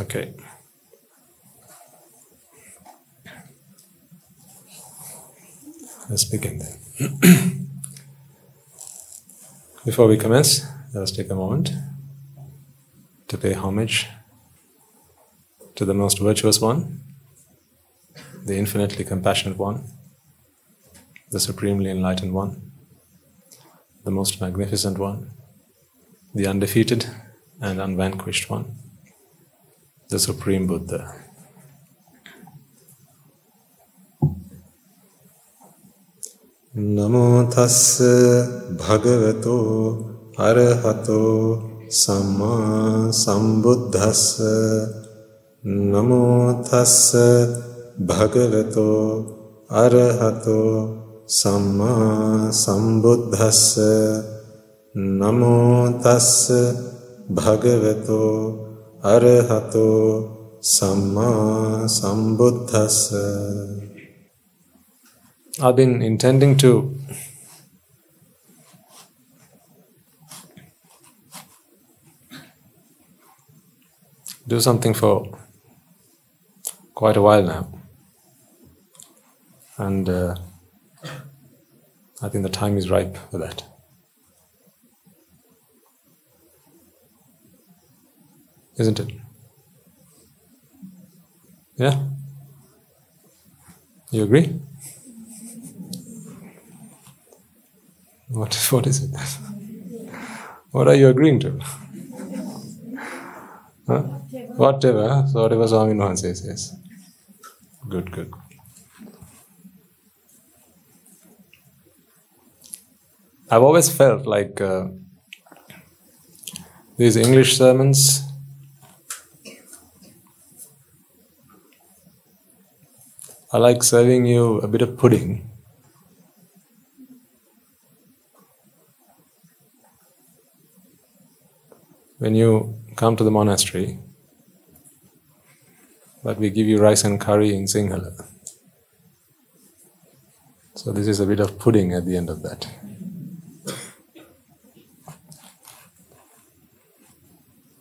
Okay. Let's begin then. Before we commence, let us take a moment to pay homage to the most virtuous one, the infinitely compassionate one, the supremely enlightened one, the most magnificent one, the undefeated and unvanquished one, the Supreme Buddha. නමෝ තස්ස භගවතෝ අරහතෝ සම්මා සම්බුද්දස්ස නමෝ තස්ස භගවතෝ අරහතෝ සම්මා සම්බුද්දස්ස නමෝ තස්ස භගවතෝ අරහතෝ සම්මා සම්බුද්දස්ස I've been intending to do something for quite a while now. And uh, I think the time is ripe for that. Isn't it? Yeah? You agree? What, what is it? what are you agreeing to? Huh? Whatever. So whatever Swami Mohan says, yes. Good, good. I've always felt like uh, these English sermons are like serving you a bit of pudding when you come to the monastery, but we give you rice and curry in Sinhala. So this is a bit of pudding at the end of that.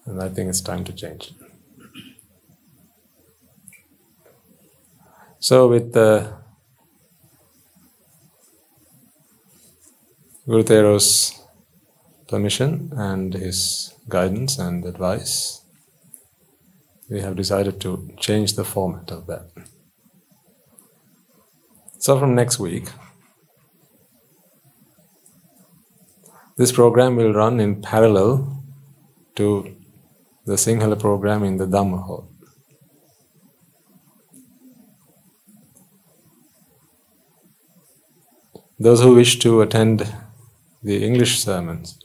And I think it's time to change. So with uh, the Guru Thero's permission and his guidance and advice, we have decided to change the format of that. So, from next week, this program will run in parallel to the Sinhala program in the Dhamma Hall. Those who wish to attend the English sermons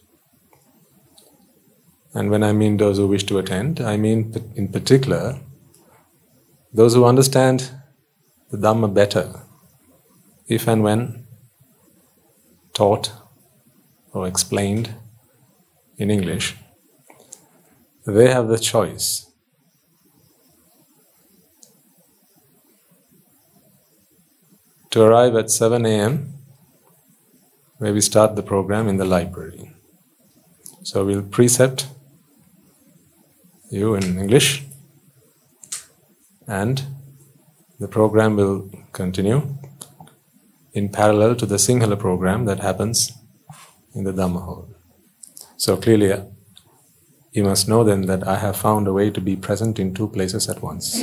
and when I mean those who wish to attend, I mean in particular those who understand the Dhamma better, if and when taught or explained in English, they have the choice. To arrive at 7 a.m., where we start the program in the library. So we'll precept you in English, and the program will continue in parallel to the Sinhala program that happens in the Dhamma Hall. So clearly, uh, you must know then that I have found a way to be present in two places at once.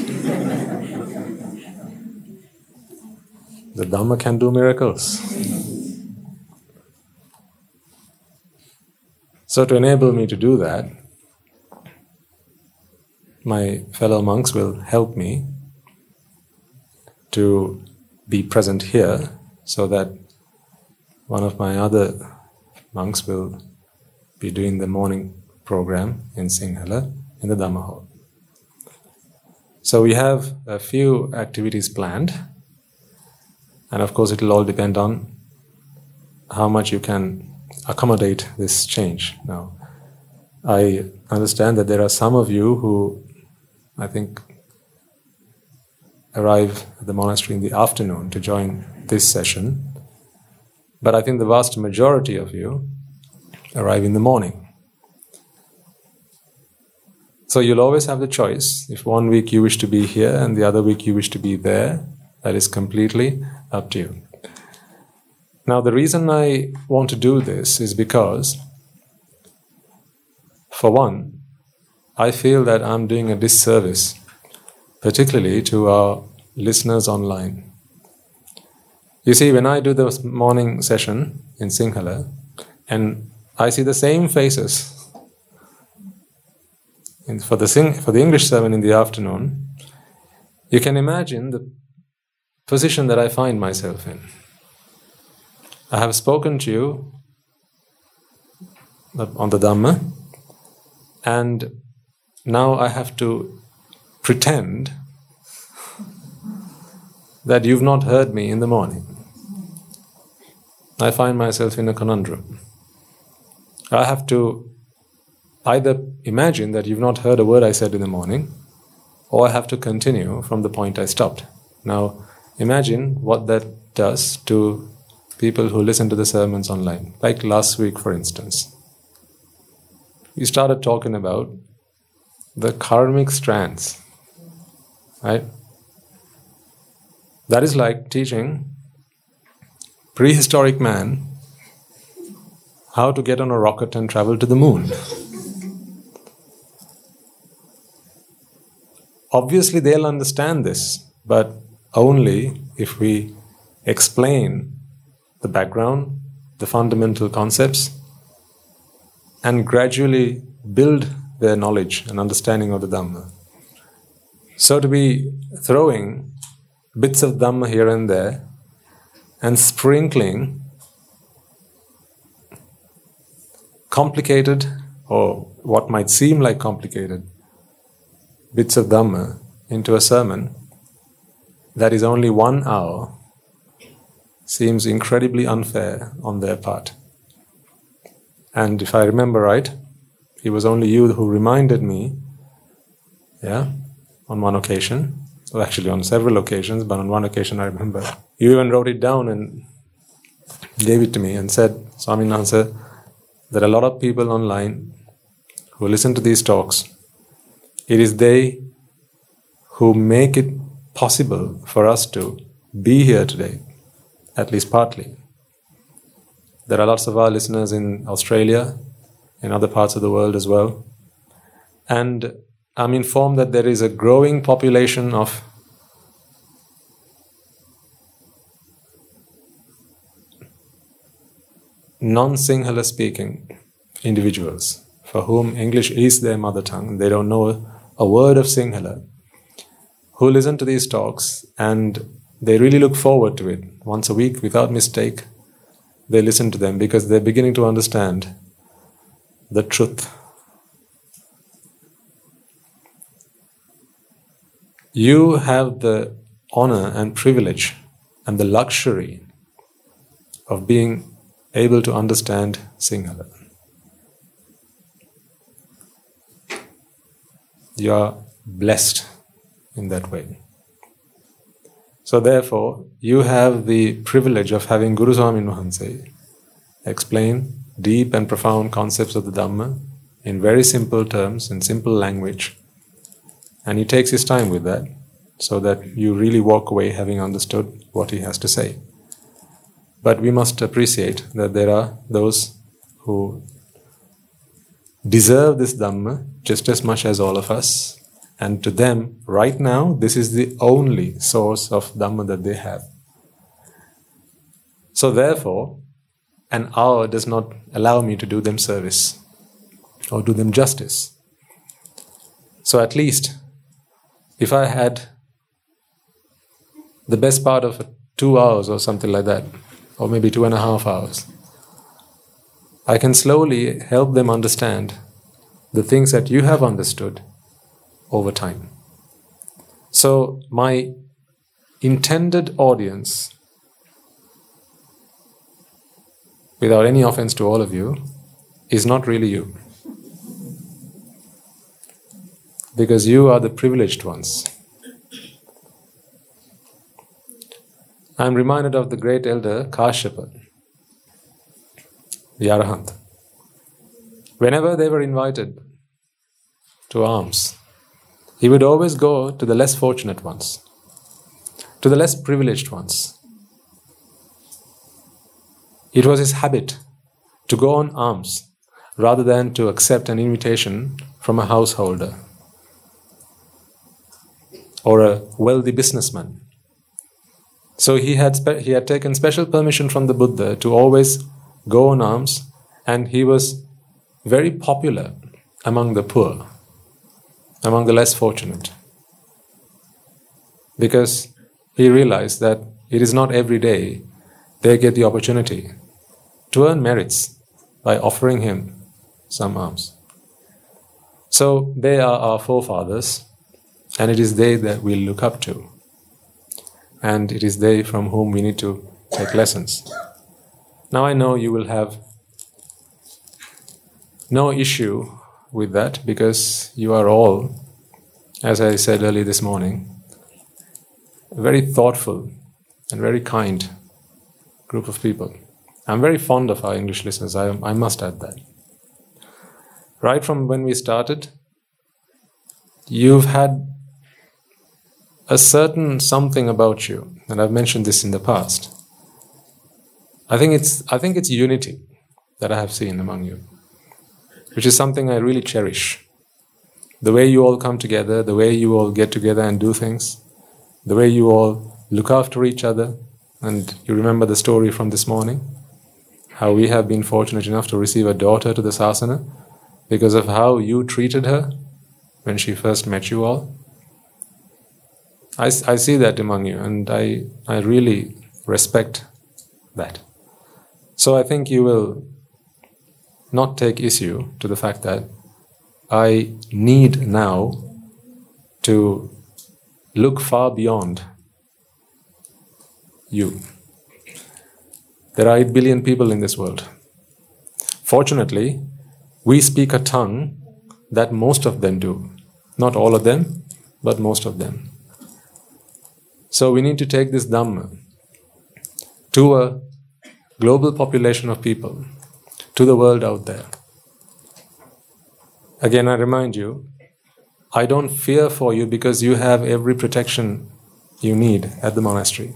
the Dhamma can do miracles. So, to enable me to do that, my fellow monks will help me to be present here so that one of my other monks will be doing the morning program in Sinhala in the Dhamma Hall. So we have a few activities planned, and of course, it will all depend on how much you can accommodate this change. Now, I understand that there are some of you who I think, arrive at the monastery in the afternoon to join this session. But I think the vast majority of you arrive in the morning. So you'll always have the choice. If one week you wish to be here and the other week you wish to be there, that is completely up to you. Now, the reason I want to do this is because, for one, I feel that I'm doing a disservice, particularly to our listeners online. You see, when I do the morning session in Sinhala, and I see the same faces for the sing, for the English sermon in the afternoon, you can imagine the position that I find myself in. I have spoken to you on the Dhamma, and now I have to pretend that you've not heard me in the morning. I find myself in a conundrum. I have to either imagine that you've not heard a word I said in the morning, or I have to continue from the point I stopped. Now, imagine what that does to people who listen to the sermons online. Like last week, for instance. We started talking about the karmic strands, right? That is like teaching prehistoric man how to get on a rocket and travel to the moon. Obviously, they'll understand this, but only if we explain the background, the fundamental concepts, and gradually build their knowledge and understanding of the Dhamma. So, to be throwing bits of Dhamma here and there and sprinkling complicated or what might seem like complicated bits of Dhamma into a sermon that is only one hour seems incredibly unfair on their part. And if I remember right, it was only you who reminded me, yeah, on one occasion, well, actually on several occasions, but on one occasion I remember, you even wrote it down and gave it to me and said, Swaminatha, there are a lot of people online who listen to these talks. It is they who make it possible for us to be here today at least partly. There are lots of our listeners in Australia, in other parts of the world as well. And I'm informed that there is a growing population of non Sinhala speaking individuals for whom English is their mother tongue. They don't know a word of Sinhala, who listen to these talks and they really look forward to it once a week without mistake. They listen to them because they're beginning to understand the truth. You have the honor and privilege and the luxury of being able to understand Sinhala. You are blessed in that way. So therefore, you have the privilege of having Guru Swami Wahanse explain deep and profound concepts of the Dhamma in very simple terms, in simple language. And he takes his time with that so that you really walk away having understood what he has to say. But we must appreciate that there are those who deserve this Dhamma just as much as all of us, and to them, right now, this is the only source of Dhamma that they have. So, therefore, an hour does not allow me to do them service or do them justice. So, at least, if I had the best part of two hours or something like that, or maybe two and a half hours, I can slowly help them understand the things that you have understood over time. So, my intended audience, without any offense to all of you, is not really you. Because you are the privileged ones. I am reminded of the great elder Kashyapa, the Arahant. Whenever they were invited to alms, he would always go to the less fortunate ones, to the less privileged ones. It was his habit to go on alms rather than to accept an invitation from a householder or a wealthy businessman. So he had, spe- he had taken special permission from the Buddha to always go on alms, and he was very popular among the poor, among the less fortunate. Because he realized that it is not every day they get the opportunity to earn merits by offering him some alms. So they are our forefathers, and it is they that we look up to. And it is they from whom we need to take lessons. Now I know you will have no issue with that because you are all, as I said early this morning, a very thoughtful and very kind group of people. I'm very fond of our English listeners, I, I must add that. Right from when we started, you've had a certain something about you, and I've mentioned this in the past. I think it's I think it's unity that I have seen among you, which is something I really cherish. The way you all come together, the way you all get together and do things, the way you all look after each other, and you remember the story from this morning, how we have been fortunate enough to receive a daughter to the sasana because of how you treated her when she first met you all. I, I see that among you, and I, I really respect that. So I think you will not take issue to the fact that I need now to look far beyond you. There are 8 billion people in this world. Fortunately, we speak a tongue that most of them do. Not all of them, but most of them. So we need to take this Dhamma to a global population of people, to the world out there. Again, I remind you, I don't fear for you because you have every protection you need at the monastery.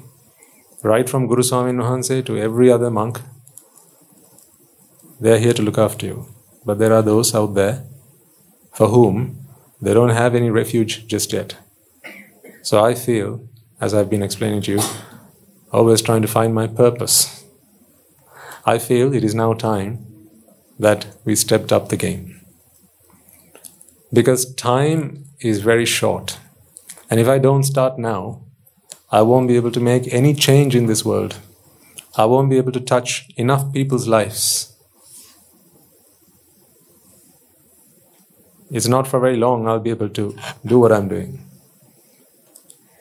Right from Guru Swami Wahanse to every other monk, they are here to look after you. But there are those out there for whom they don't have any refuge just yet. So I feel, as I've been explaining to you, always trying to find my purpose. I feel it is now time that we stepped up the game. Because time is very short. And if I don't start now, I won't be able to make any change in this world. I won't be able to touch enough people's lives it's not for very long I'll be able to do what I'm doing.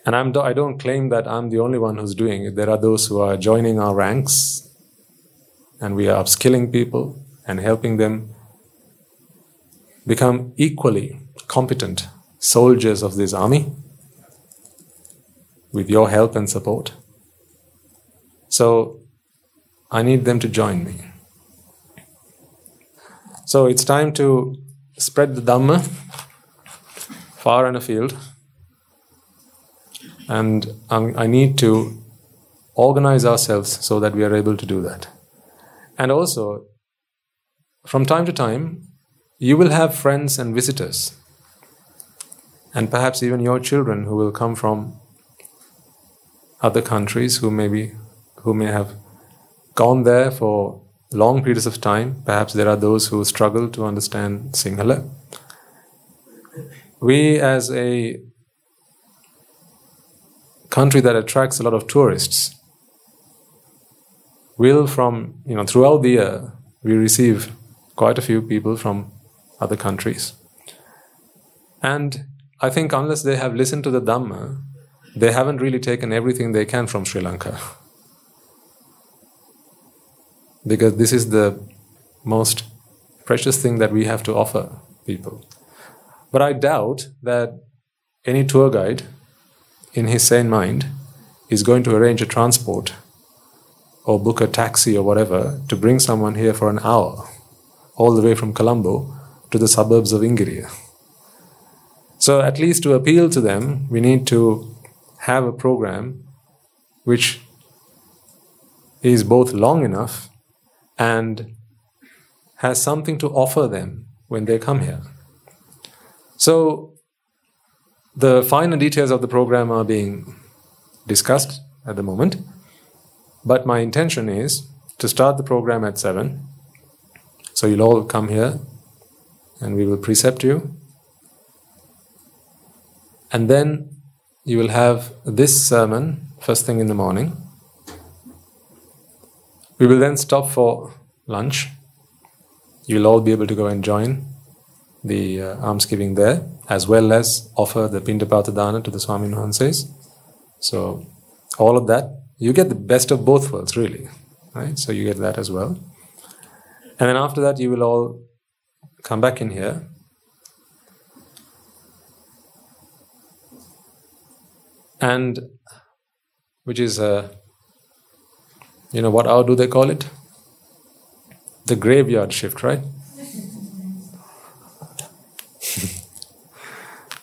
And I'm, I don't claim that I'm the only one who's doing it. There are those who are joining our ranks, and we are upskilling people and helping them become equally competent soldiers of this army with your help and support. So I need them to join me. So it's time to spread the Dhamma far and afield. And I need to organize ourselves so that we are able to do that. And also, from time to time, you will have friends and visitors, and perhaps even your children who will come from other countries who may be, who may have gone there for long periods of time. Perhaps there are those who struggle to understand Sinhala. We, as a country that attracts a lot of tourists, will from, you know, throughout the year, we receive quite a few people from other countries. And I think unless they have listened to the Dhamma, they haven't really taken everything they can from Sri Lanka. because this is the most precious thing that we have to offer people. But I doubt that any tour guide in his sane mind is going to arrange a transport or book a taxi or whatever to bring someone here for an hour, all the way from Colombo to the suburbs of Ingiriya. So, at least to appeal to them, we need to have a program which is both long enough and has something to offer them when they come here. So, the finer details of the program are being discussed at the moment, but my intention is to start the program at 7. So, you'll all come here and we will precept you. And then you will have this sermon first thing in the morning. We will then stop for lunch. You'll all be able to go and join the uh, almsgiving there, as well as offer the Pindapata Dana to the Swami Wahanses. So, all of that, you get the best of both worlds, really. Right? So, you get that as well. And then after that, you will all come back in here. And which is, uh, you know, what hour do they call it? The graveyard shift, right?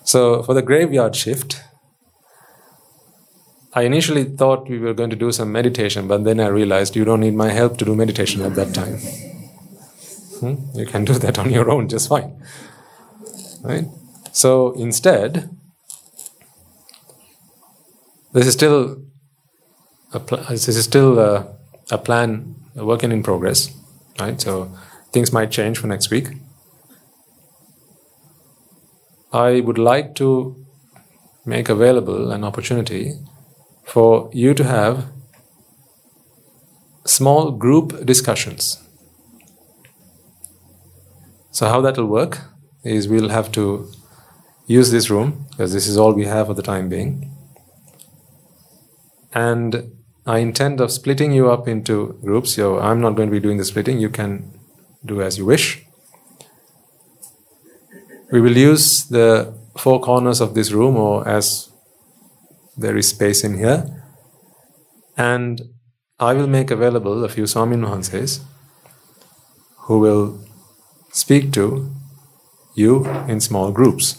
so, for the graveyard shift, I initially thought we were going to do some meditation, but then I realized you don't need my help to do meditation at that time. Hmm? You can do that on your own just fine. Right? So instead, this is still a pl- this is still a, a plan, a working in progress. Right? So things might change for next week. I would like to make available an opportunity for you to have small group discussions so, how that will work is we'll have to use this room because this is all we have for the time being. And I intend of splitting you up into groups. So, I'm not going to be doing the splitting, you can do as you wish. We will use the four corners of this room, or as there is space in here, and I will make available a few Swami Wahanses who will speak to you in small groups.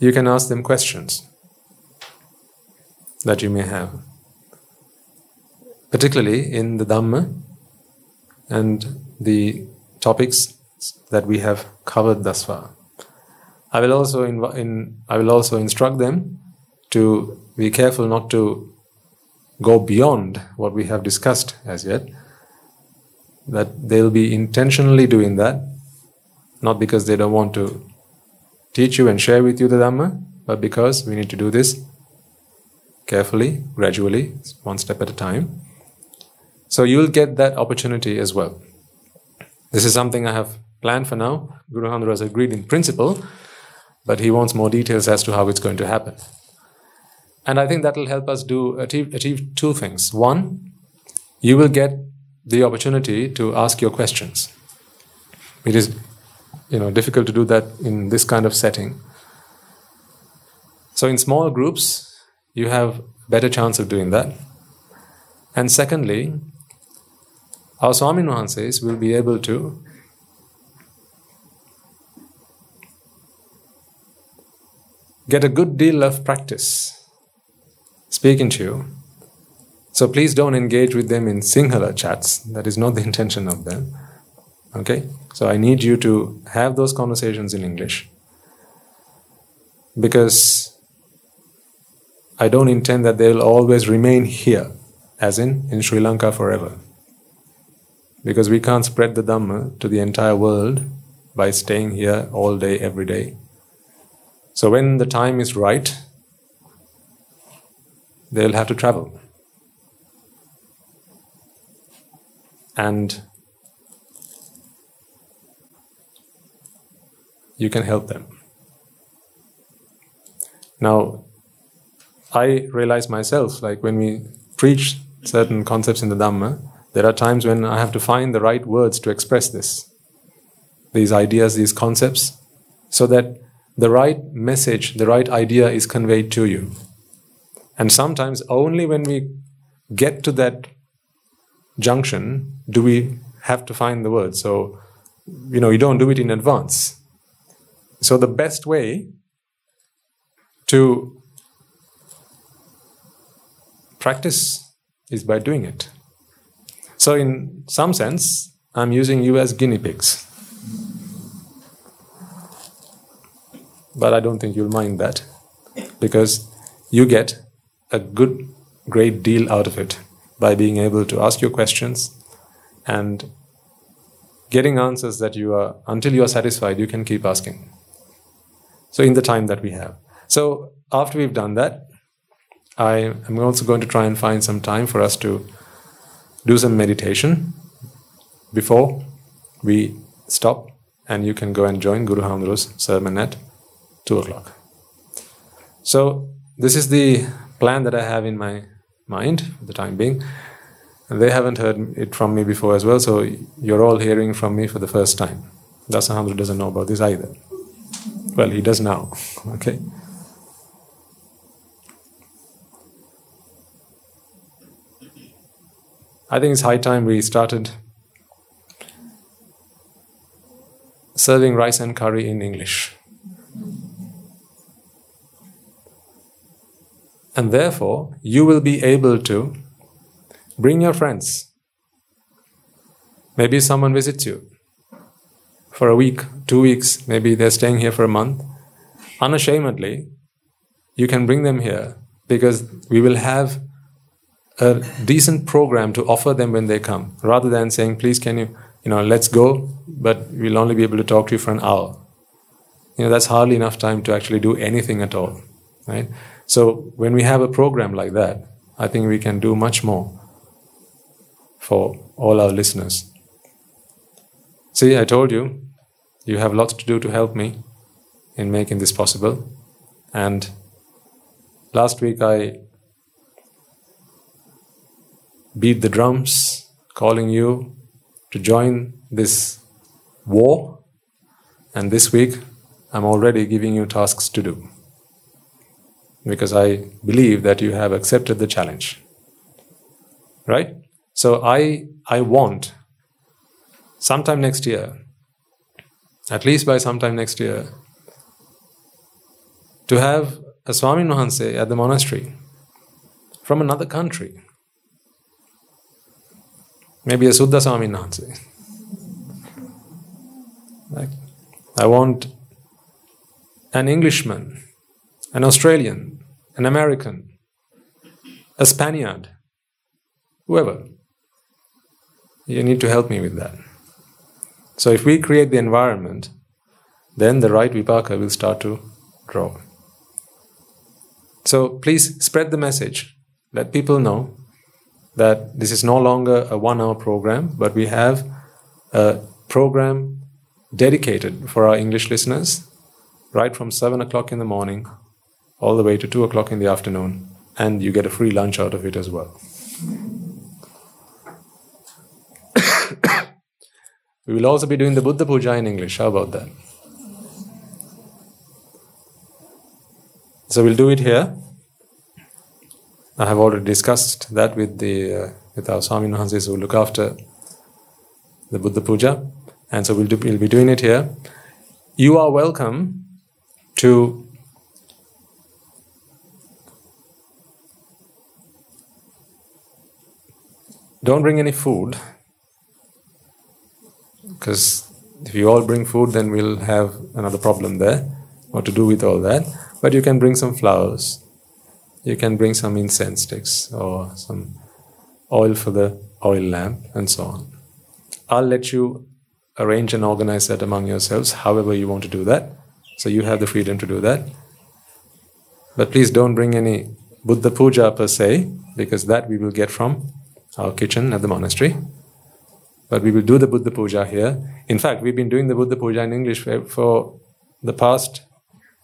You can ask them questions that you may have, particularly in the Dhamma and the topics that we have covered thus far. I will also in, I will also instruct them to be careful not to go beyond what we have discussed as yet that they'll be intentionally doing that, not because they don't want to teach you and share with you the Dhamma, but because we need to do this carefully, gradually, one step at a time. So you'll get that opportunity as well. This is something I have planned for now. Guru Handra has agreed in principle, but he wants more details as to how it's going to happen. And I think that will help us do achieve, achieve two things. One, you will get the opportunity to ask your questions. It is, you know, difficult to do that in this kind of setting. So in small groups, you have better chance of doing that. And secondly, our Swami Wahanses will be able to get a good deal of practice speaking to you so please don't engage with them in Sinhala chats. That is not the intention of them. Okay? So I need you to have those conversations in English. Because I don't intend that they'll always remain here, as in in Sri Lanka forever. Because we can't spread the Dhamma to the entire world by staying here all day, every day. So when the time is right, they'll have to travel. and you can help them. Now, I realize myself, like when we preach certain concepts in the Dhamma, there are times when I have to find the right words to express this, these ideas, these concepts, so that the right message, the right idea is conveyed to you. And sometimes only when we get to that junction do we have to find the word. So, you know, you don't do it in advance. So the best way to practice is by doing it. So, in some sense, I'm using you as guinea pigs. But I don't think you'll mind that because you get a good, great deal out of it by being able to ask your questions and getting answers that you are, until you are satisfied, you can keep asking. So, in the time that we have. So, after we've done that, I am also going to try and find some time for us to do some meditation before we stop, and you can go and join Guru Hamdaru's sermon at 2 o'clock. So, this is the plan that I have in my mind for the time being. And they haven't heard it from me before as well, so you're all hearing from me for the first time. Dasa Hamdru doesn't know about this either. Well, he does now, okay? I think it's high time we started serving rice and curry in English. And therefore, you will be able to bring your friends. Maybe someone visits you for a week, two weeks, maybe they're staying here for a month. Unashamedly, you can bring them here because we will have a decent program to offer them when they come rather than saying, please, can you, you know, let's go, but we'll only be able to talk to you for an hour. You know, that's hardly enough time to actually do anything at all, right? So when we have a program like that, I think we can do much more for all our listeners. See, I told you, you have lots to do to help me in making this possible. And last week I beat the drums, calling you to join this war. And this week I'm already giving you tasks to do because I believe that you have accepted the challenge. Right? So I, I want sometime next year, at least by sometime next year, to have a Swami Wahanse at the monastery from another country. Maybe a Suddha Swami Wahanse. Like, I want an Englishman an Australian, an American, a Spaniard, whoever. You need to help me with that. So if we create the environment, then the right vipaka will start to grow. So please spread the message. Let people know that this is no longer a one hour program, but we have a program dedicated for our English listeners right from 7 o'clock in the morning all the way to 2 o'clock in the afternoon, and you get a free lunch out of it as well. we will also be doing the Buddha Puja in English. How about that? So we'll do it here. I have already discussed that with the uh, with our Swami Wahanses who look after the Buddha Puja, and so we'll, do, we'll be doing it here. You are welcome to Don't bring any food because if you all bring food, then we'll have another problem there. What to do with all that? But you can bring some flowers. You can bring some incense sticks or some oil for the oil lamp and so on. I'll let you arrange and organize that among yourselves, however you want to do that. So you have the freedom to do that. But please don't bring any Buddha puja per se, because that we will get from our kitchen at the monastery. But we will do the Buddha Puja here. In fact, we've been doing the Buddha Puja in English for the past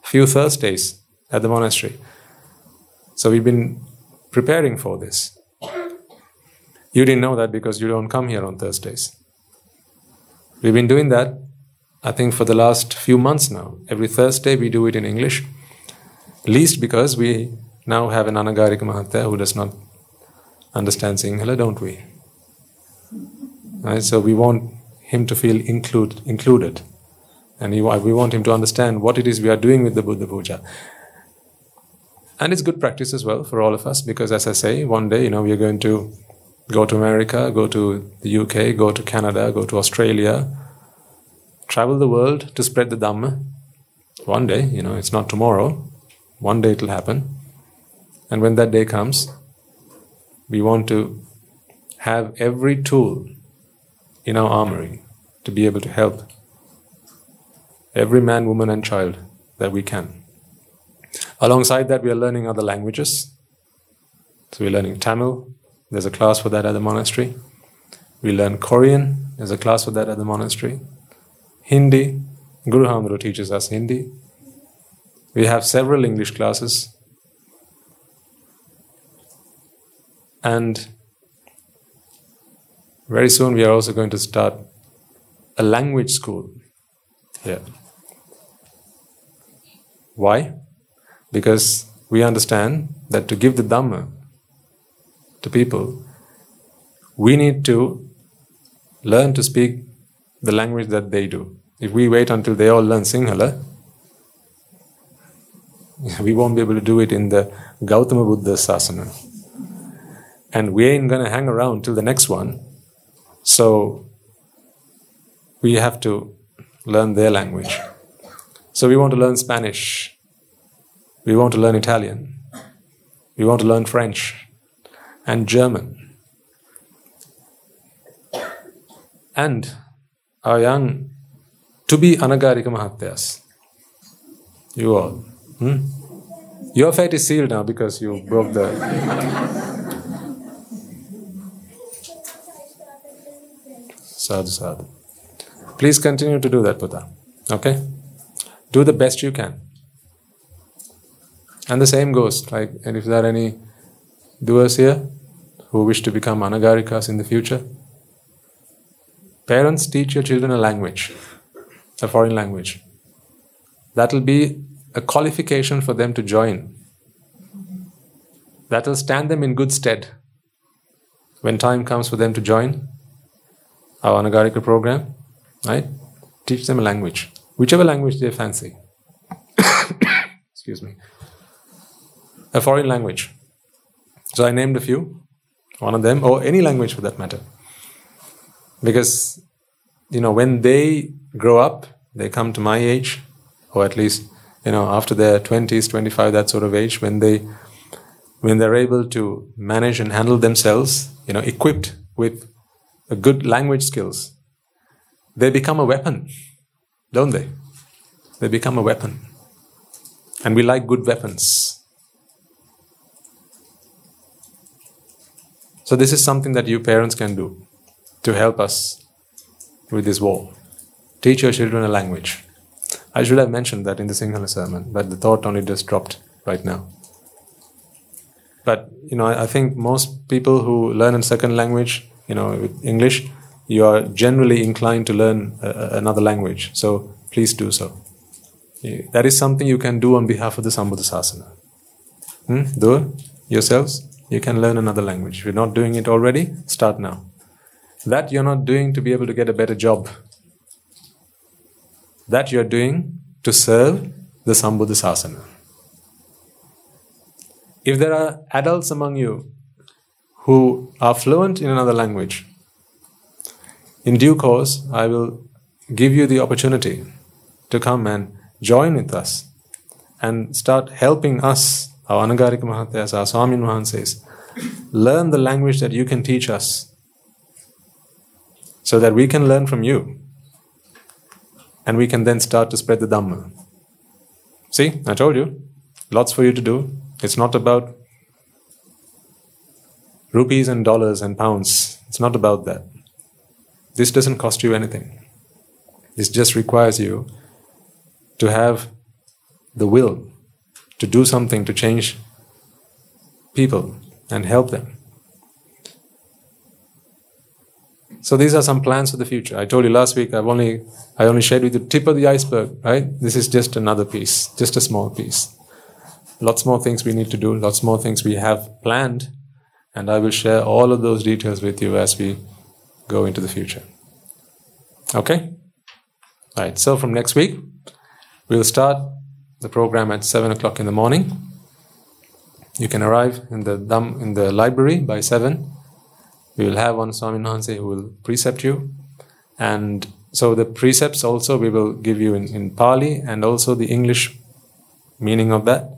few Thursdays at the monastery. So we've been preparing for this. You didn't know that because you don't come here on Thursdays. We've been doing that, I think, for the last few months now. Every Thursday we do it in English, least because we now have an Anagarika Mahatya who does not understand Sinhala, don't we? Right? So we want him to feel include, included. And we want him to understand what it is we are doing with the Buddha Puja. And it's good practice as well for all of us because, as I say, one day, you know, we are going to go to America, go to the UK, go to Canada, go to Australia, travel the world to spread the Dhamma. One day, you know, it's not tomorrow, one day it'll happen. And when that day comes, we want to have every tool in our armory to be able to help every man, woman, and child that we can. Alongside that, we are learning other languages. So we're learning Tamil, there's a class for that at the monastery. We learn Korean, there's a class for that at the monastery. Hindi, Guru Hamro teaches us Hindi. We have several English classes. And very soon we are also going to start a language school here. Why? Because we understand that to give the Dhamma to people, we need to learn to speak the language that they do. If we wait until they all learn Sinhala, we won't be able to do it in the Gautama Buddha Sasana. And we ain't gonna hang around till the next one. So we have to learn their language. So we want to learn Spanish. We want to learn Italian. We want to learn French and German. And our young to be Anagarika Mahatyas. You all. Hmm? Your fate is sealed now because you broke the. Sadhu, sadhu. Please continue to do that, Buddha. Okay? Do the best you can. And the same goes, like, and if there are any doers here who wish to become anagarikas in the future, parents teach your children a language, a foreign language. That will be a qualification for them to join. That will stand them in good stead when time comes for them to join our anagarika program, right? Teach them a language, whichever language they fancy. Excuse me. A foreign language. So I named a few, one of them, or any language for that matter. Because, you know, when they grow up, they come to my age, or at least, you know, after their 20s, 25, that sort of age, when they when they're able to manage and handle themselves, you know, equipped with good language skills, they become a weapon, don't they? They become a weapon. And we like good weapons. So, this is something that you parents can do to help us with this war. Teach your children a language. I should have mentioned that in the Sinhala sermon, but the thought only just dropped right now. But you know, I, I think most people who learn a second language, you know, English, you are generally inclined to learn a, another language. So please do so. That is something you can do on behalf of the Sambuddha Sasana. Hmm? Do yourselves you can learn another language. If you're not doing it already, start now. That you're not doing to be able to get a better job. That you're doing to serve the Sambuddha Sasana. If there are adults among you who are fluent in another language, in due course, I will give you the opportunity to come and join with us and start helping us our Anagarika Mahatyas, our Swamin Wahanses, learn the language that you can teach us so that we can learn from you and we can then start to spread the Dhamma. See, I told you, lots for you to do. It's not about rupees and dollars and pounds. It's not about that. This doesn't cost you anything. This just requires you to have the will to do something to change people and help them. So these are some plans for the future. I told you last week I've only I only shared with you the tip of the iceberg, right? This is just another piece, just a small piece. Lots more things we need to do, lots more things we have planned, and I will share all of those details with you as we go into the future. Okay? Right. So from next week, we'll start the program at seven o'clock in the morning. You can arrive in the dam in the library by seven. We will have one Swami Wahanse who will precept you, and so the precepts also we will give you in, in Pali and also the English meaning of that,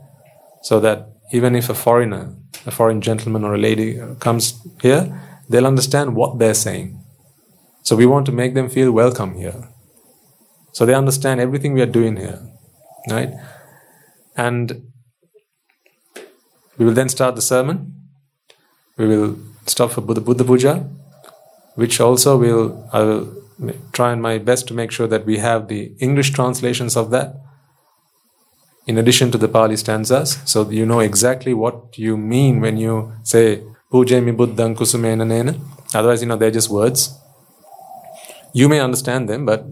so that even if a foreigner, a foreign gentleman or a lady comes here, they'll understand what they're saying. So we want to make them feel welcome here. So they understand everything we are doing here. Right? And we will then start the sermon. We will stop for Buddha, Buddha Puja, which also will I will try my best to make sure that we have the English translations of that in addition to the Pali stanzas, so you know exactly what you mean when you say "Puja Pujami Buddhang Kusumena Nena. Otherwise, you know, they're just words. You may understand them, but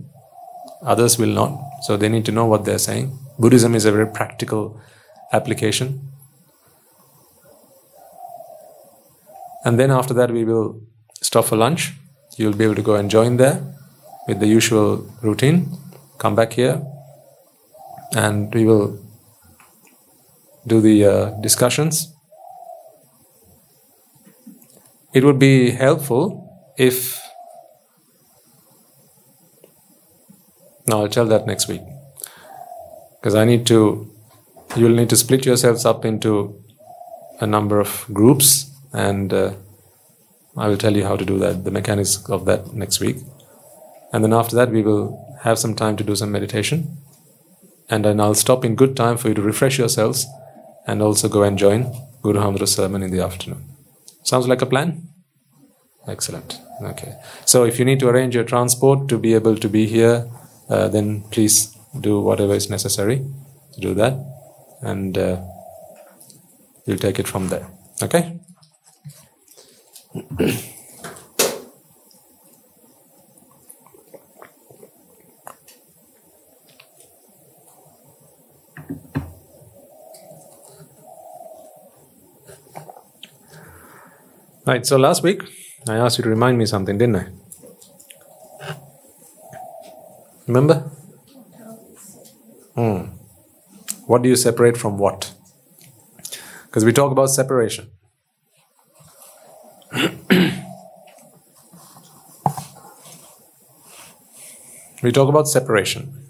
others will not. So they need to know what they're saying. Buddhism is a very practical application. And then after that, we will stop for lunch. You'll be able to go and join there with the usual routine. Come back here, and we will do the uh, discussions. It would be helpful if. No, I'll tell that next week. Because I need to. You'll need to split yourselves up into a number of groups, and uh, I will tell you how to do that, the mechanics of that next week. And then after that, we will have some time to do some meditation and then I'll stop in good time for you to refresh yourselves and also go and join Guru Hamdra's sermon in the afternoon. Sounds like a plan? Excellent. Okay. So if you need to arrange your transport to be able to be here, uh, then please do whatever is necessary to do that, and uh, you'll take it from there. Okay. Right, so last week I asked you to remind me something, didn't I? Remember? Hmm. What do you separate from what? Because we talk about separation. we talk about separation.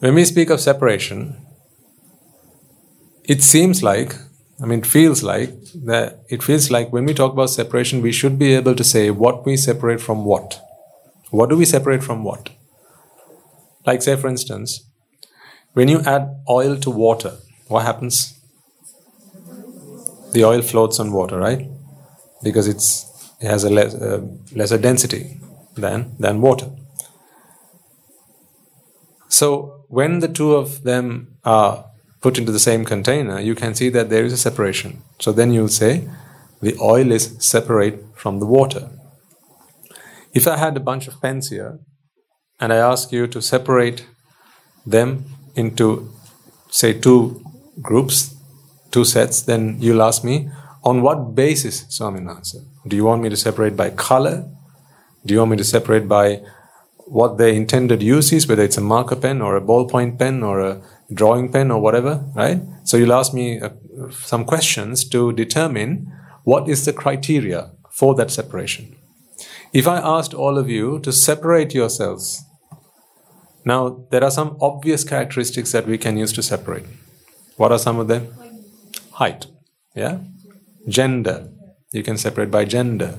When we speak of separation, it seems like I mean, it feels like that. It feels like when we talk about separation, we should be able to say what we separate from what. What do we separate from what? Like, say, for instance, when you add oil to water, what happens? The oil floats on water, right? Because it's it has a less, uh, lesser density than than water. So when the two of them are put into the same container, you can see that there is a separation. So then you'll say the oil is separate from the water. If I had a bunch of pens here and I ask you to separate them into, say, two groups, two sets, then you'll ask me, on what basis, Swamin Wahanse? Do you want me to separate by color? Do you want me to separate by what their intended use is, whether it's a marker pen or a ballpoint pen or a drawing pen or whatever, right? So you'll ask me uh, some questions to determine what is the criteria for that separation. If I asked all of you to separate yourselves, now there are some obvious characteristics that we can use to separate. What are some of them? Height, yeah? Gender. You can separate by gender.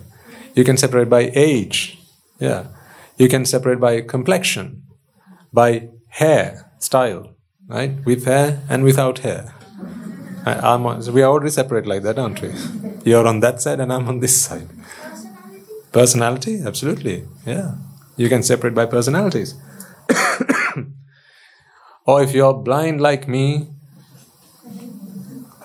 You can separate by age, yeah. You can separate by complexion, by hair style, right? With hair and without hair. On, we are already separate like that, aren't we? You're on that side and I'm on this side. Personality, absolutely, yeah. You can separate by personalities. or if you're blind like me,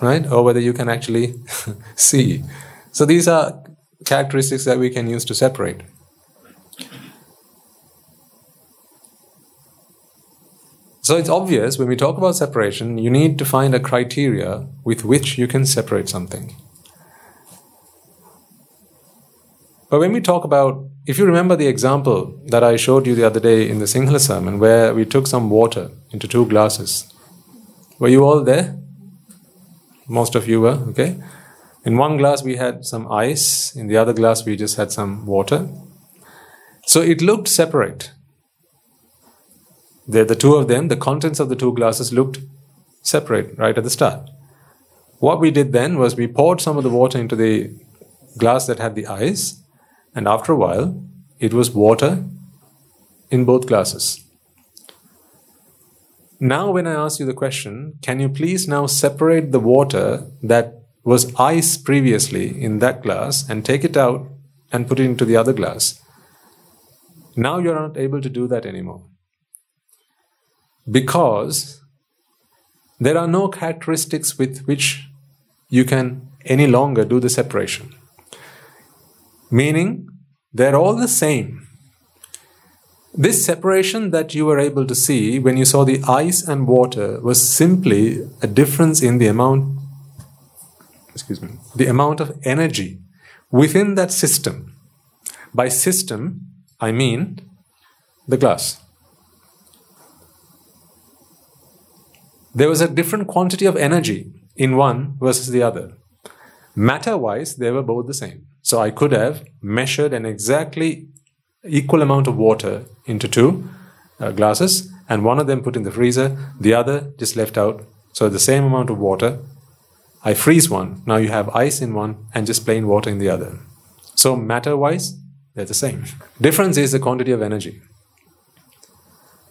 right? Or whether you can actually see. So these are characteristics that we can use to separate. So it's obvious when we talk about separation, you need to find a criteria with which you can separate something. But when we talk about if you remember the example that I showed you the other day in the Sinhala sermon, where we took some water into two glasses, were you all there? Most of you were, okay? In one glass we had some ice, in the other glass we just had some water. So it looked separate. The, the two of them, the contents of the two glasses looked separate right at the start. What we did then was we poured some of the water into the glass that had the ice, and after a while, it was water in both glasses. Now, when I ask you the question, can you please now separate the water that was ice previously in that glass and take it out and put it into the other glass? Now you're not able to do that anymore. Because there are no characteristics with which you can any longer do the separation. Meaning, they're all the same. This separation that you were able to see when you saw the ice and water was simply a difference in the amount excuse me the amount of energy within that system by system i mean the glass there was a different quantity of energy in one versus the other matter wise they were both the same so I could have measured an exactly equal amount of water into two uh, glasses and one of them put in the freezer, the other just left out. So the same amount of water. I freeze one. Now you have ice in one and just plain water in the other. So matter wise, they're the same. Difference is the quantity of energy.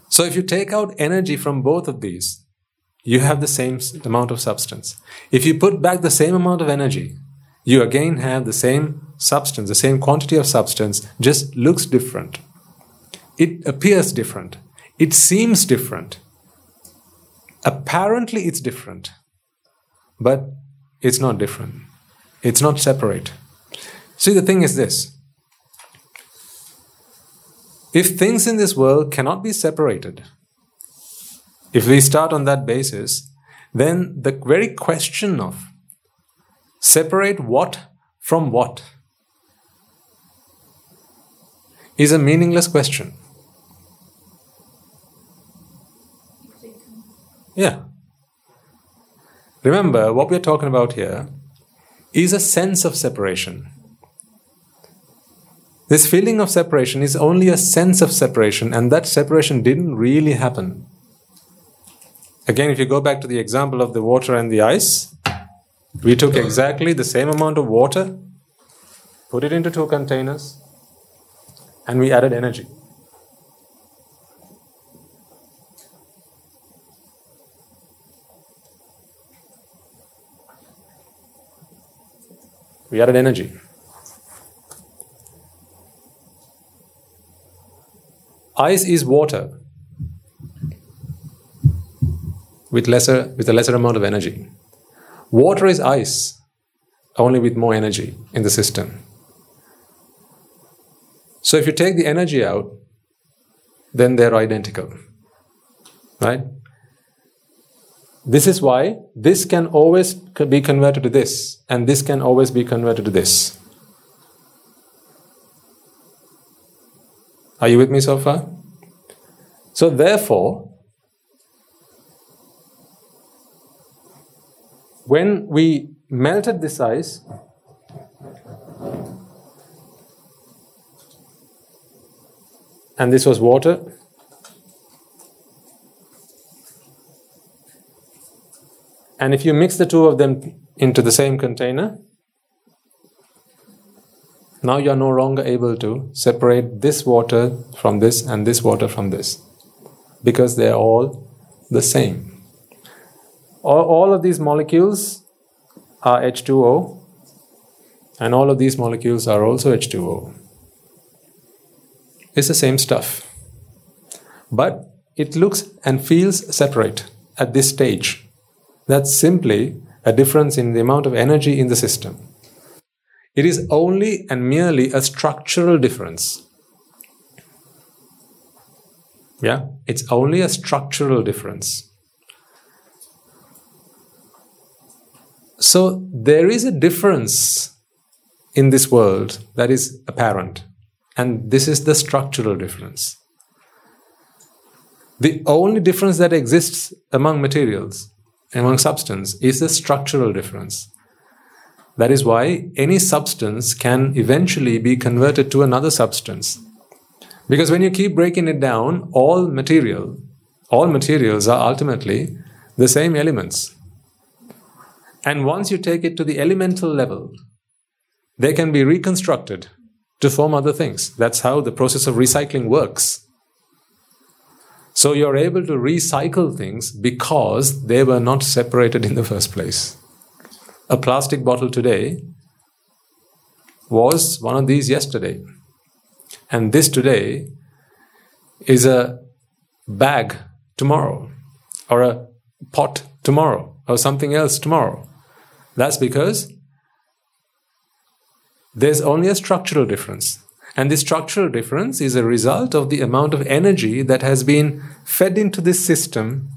So if you take out energy from both of these, you have the same amount of substance. If you put back the same amount of energy, you again have the same substance, the same quantity of substance, just looks different. It appears different. It seems different. Apparently, it's different, but it's not different. It's not separate. See, the thing is this if things in this world cannot be separated, if we start on that basis, then the very question of Separate what from what is a meaningless question. Yeah. Remember, what we're talking about here is a sense of separation. This feeling of separation is only a sense of separation, and that separation didn't really happen. Again, if you go back to the example of the water and the ice, we took exactly the same amount of water, put it into two containers, and we added energy. We added energy. Ice is water with lesser with a lesser amount of energy. Water is ice, only with more energy in the system. So if you take the energy out, then they're identical. Right? This is why this can always be converted to this, and this can always be converted to this. Are you with me so far? So, therefore, when we melted this ice, and this was water, and if you mix the two of them into the same container, now you are no longer able to separate this water from this and this water from this because they are all the same all, all of these molecules are H2O, and all of these molecules are also H2O. It's the same stuff. But it looks and feels separate at this stage. That's simply a difference in the amount of energy in the system. It is only and merely a structural difference. Yeah, it's only a structural difference. So there is a difference in this world that is apparent. and this is the structural difference. The only difference that exists among materials, among substance, is the structural difference. That is why any substance can eventually be converted to another substance. Because when you keep breaking it down, all material, all materials are ultimately the same elements. And once you take it to the elemental level, they can be reconstructed to form other things. That's how the process of recycling works. So you're able to recycle things because they were not separated in the first place. A plastic bottle today was one of these yesterday. And this today is a bag tomorrow, or a pot tomorrow, or something else tomorrow. That's because there's only a structural difference. And this structural difference is a result of the amount of energy that has been fed into this system.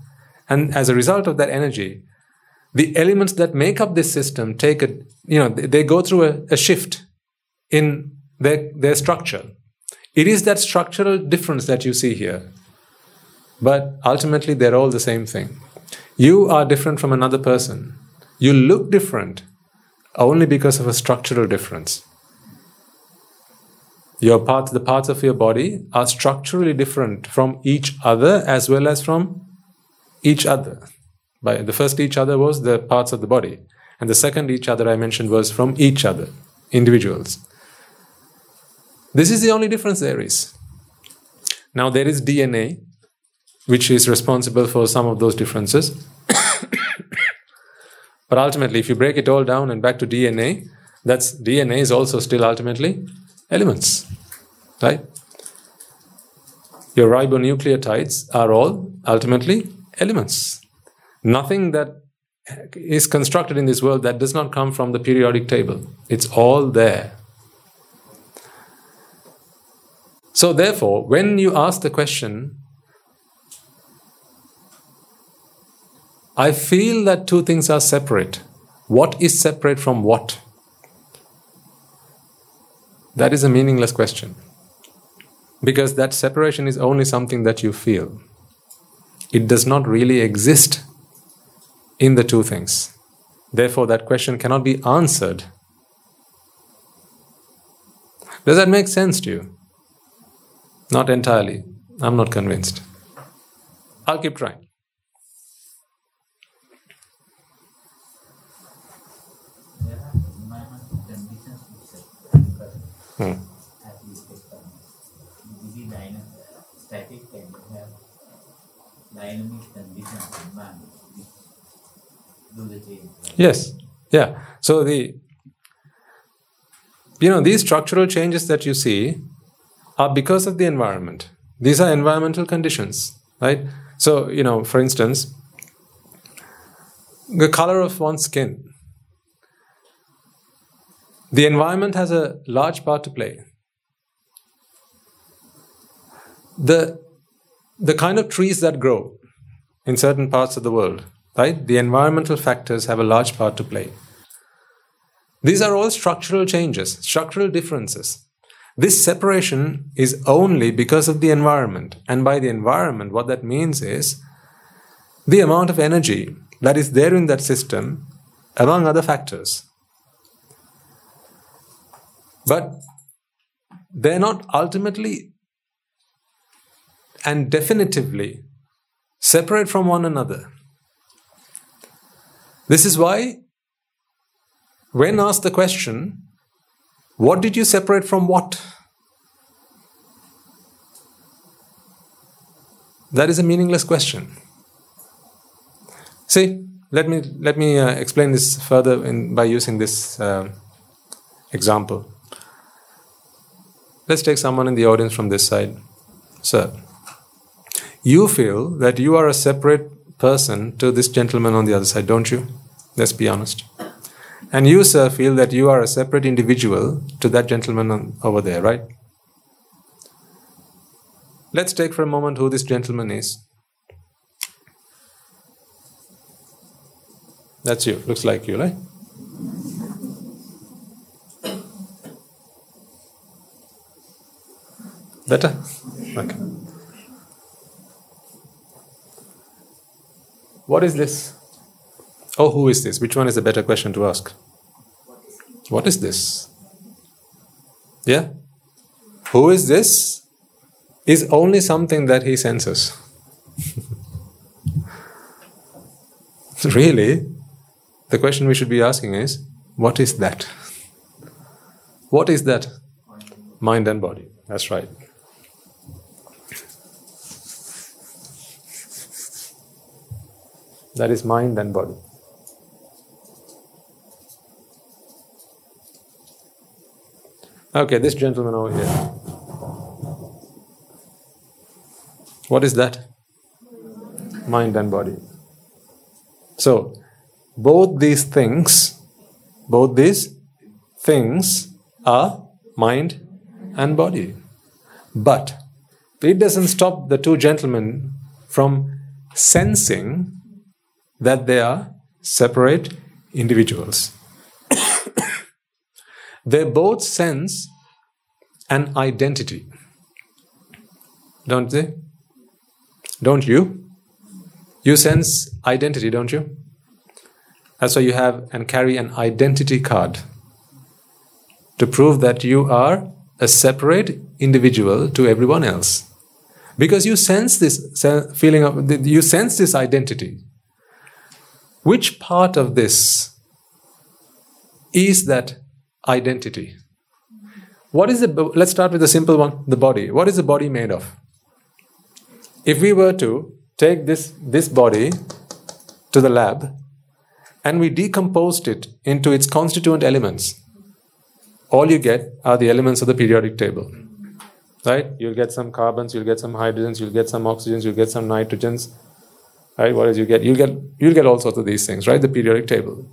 And as a result of that energy, the elements that make up this system take a, you know, they go through a, a shift in their, their structure. It is that structural difference that you see here. But ultimately, they're all the same thing. You are different from another person. You look different only because of a structural difference. Your parts, the parts of your body are structurally different from each other as well as from each other. By the first each other was the parts of the body, and the second each other I mentioned was from each other, individuals. This is the only difference there is. Now there is DNA, which is responsible for some of those differences. But ultimately, if you break it all down and back to DNA, that's DNA is also still ultimately elements, right? Your ribonucleotides are all ultimately elements. Nothing that is constructed in this world that does not come from the periodic table. It's all there. So, therefore, when you ask the question, I feel that two things are separate. What is separate from what? That is a meaningless question. Because that separation is only something that you feel. It does not really exist in the two things. Therefore, that question cannot be answered. Does that make sense to you? Not entirely. I'm not convinced. I'll keep trying. Static and have dynamic. Yes. Yeah. So the you know these structural changes that you see are because of the environment. These are environmental conditions, right? So, you know, for instance, the color of one's skin the environment has a large part to play. The, the kind of trees that grow in certain parts of the world, right? The environmental factors have a large part to play. These are all structural changes, structural differences. This separation is only because of the environment. And by the environment, what that means is the amount of energy that is there in that system, among other factors. But they're not ultimately and definitively separate from one another. This is why, when asked the question, what did you separate from what? That is a meaningless question. See, let me let me uh, explain this further in, by using this uh, example. Let's take someone in the audience from this side. Sir, you feel that you are a separate person to this gentleman on the other side, don't you? Let's be honest. And you, sir, feel that you are a separate individual to that gentleman on, over there, right? Let's take for a moment who this gentleman is. That's you. Looks like you, right? Better? Okay. What is this? Oh, who is this? Which one is a better question to ask? What is this? Yeah? Who is this? Is only something that he senses. really, the question we should be asking is what is that? What is that? Mind and body. That's right. That is mind and body. Okay, this gentleman over here. What is that? Mind and body. So, both these things, both these things are mind and body. But it doesn't stop the two gentlemen from sensing that they are separate individuals. they both sense an identity. Don't they? Don't you? You sense identity, don't you? That's why you have and carry an identity card to prove that you are a separate individual to everyone else. Because you sense this feeling of, you sense this identity. Which part of this is that identity? What is the, let's start with the simple one the body. What is the body made of? If we were to take this, this body to the lab and we decomposed it into its constituent elements, all you get are the elements of the periodic table. Right? You'll get some carbons, you'll get some hydrogens, you'll get some oxygens, you'll get some nitrogens, right? What else you get? You get you'll get all sorts of these things, right? The periodic table.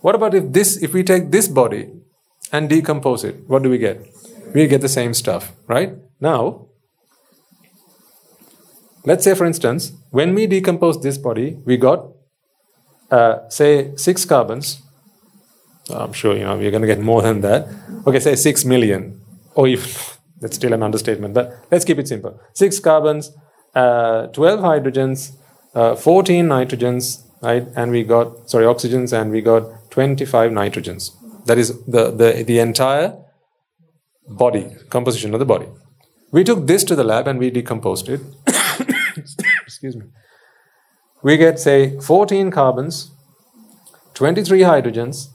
What about if this if we take this body and decompose it? What do we get? We get the same stuff, right? Now, let's say for instance, when we decompose this body, we got uh, say six carbons. I'm sure you know we're going to get more than that. Okay, say six million, or even that's still an understatement, but let's keep it simple. Six carbons, uh, 12 hydrogens, uh, 14 nitrogens, right? And we got, sorry, oxygens, and we got 25 nitrogens. That is the, the, the entire body, composition of the body. We took this to the lab and we decomposed it. Excuse me. We get, say, 14 carbons, 23 hydrogens,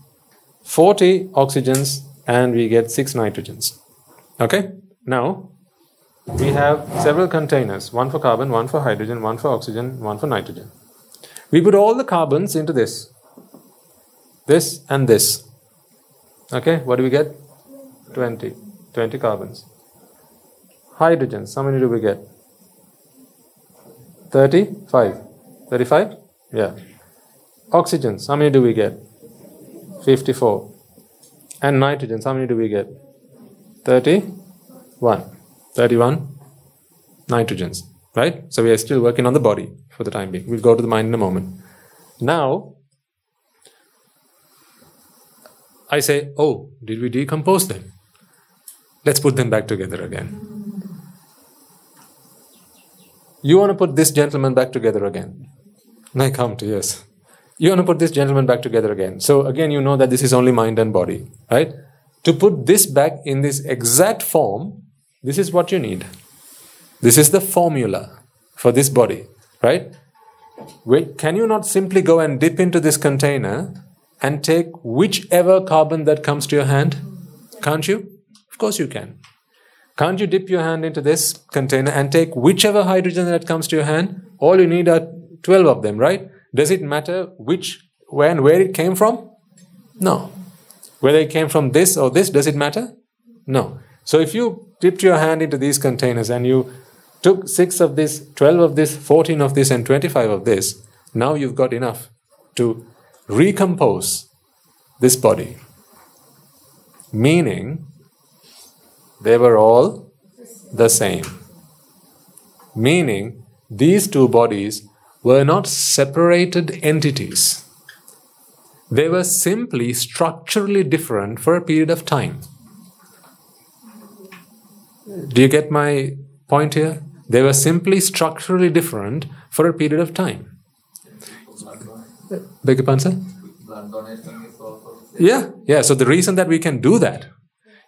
40 oxygens, and we get 6 nitrogens. Okay? Now, we have several containers one for carbon, one for hydrogen, one for oxygen, one for nitrogen. We put all the carbons into this, this and this. Okay, what do we get? 20. 20 carbons. Hydrogens, how many do we get? 35. 35? Yeah. Oxygens, how many do we get? 54. And nitrogens, how many do we get? 31. 31 nitrogens, right? So we are still working on the body for the time being. We'll go to the mind in a moment. Now, I say, oh, did we decompose them? Let's put them back together again. You want to put this gentleman back together again? I come to, yes. You want to put this gentleman back together again. So again, you know that this is only mind and body, right? To put this back in this exact form, this is what you need. This is the formula for this body, right? Wait, can you not simply go and dip into this container and take whichever carbon that comes to your hand? Can't you? Of course you can. Can't you dip your hand into this container and take whichever hydrogen that comes to your hand? All you need are 12 of them, right? Does it matter which, when, where it came from? No. Whether it came from this or this, does it matter? No. So if you dipped your hand into these containers and you took 6 of this, 12 of this, 14 of this, and 25 of this, now you've got enough to recompose this body. Meaning, they were all the same. Meaning, these two bodies were not separated entities. They were simply structurally different for a period of time. Do you get my point here? They were simply structurally different for a period of time. Beg your pardon, sir? Yeah, yeah. So the reason that we can do that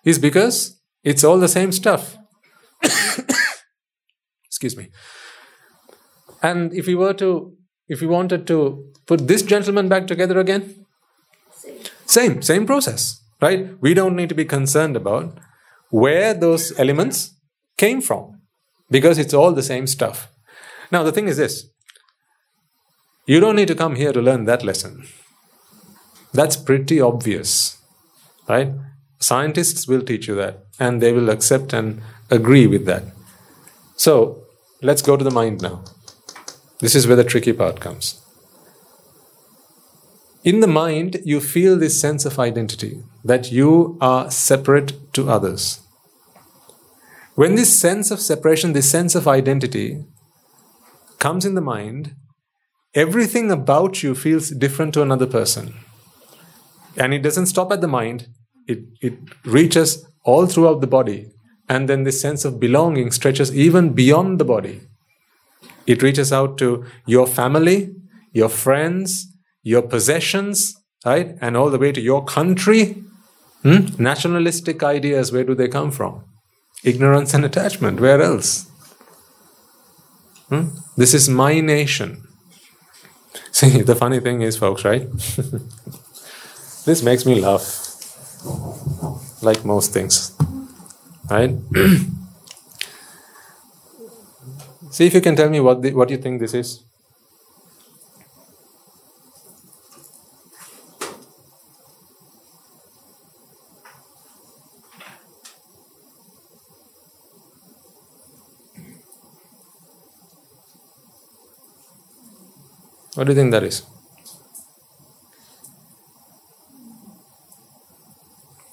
is because it's all the same stuff. Excuse me. And if we were to, if we wanted to put this gentleman back together again, same, same process, right? We don't need to be concerned about where those elements came from because it's all the same stuff. Now, the thing is this you don't need to come here to learn that lesson. That's pretty obvious, right? Scientists will teach you that and they will accept and agree with that. So, let's go to the mind now. This is where the tricky part comes. In the mind, you feel this sense of identity that you are separate to others. When this sense of separation, this sense of identity comes in the mind, everything about you feels different to another person. And it doesn't stop at the mind, it, it reaches all throughout the body. And then this sense of belonging stretches even beyond the body. It reaches out to your family, your friends, your possessions, right? And all the way to your country. Hmm? Nationalistic ideas, where do they come from? Ignorance and attachment. Where else? Hmm? This is my nation. See, the funny thing is, folks, right? this makes me laugh. Like most things. Right? See if you can tell me what, the, what you think this is. What do you think that is?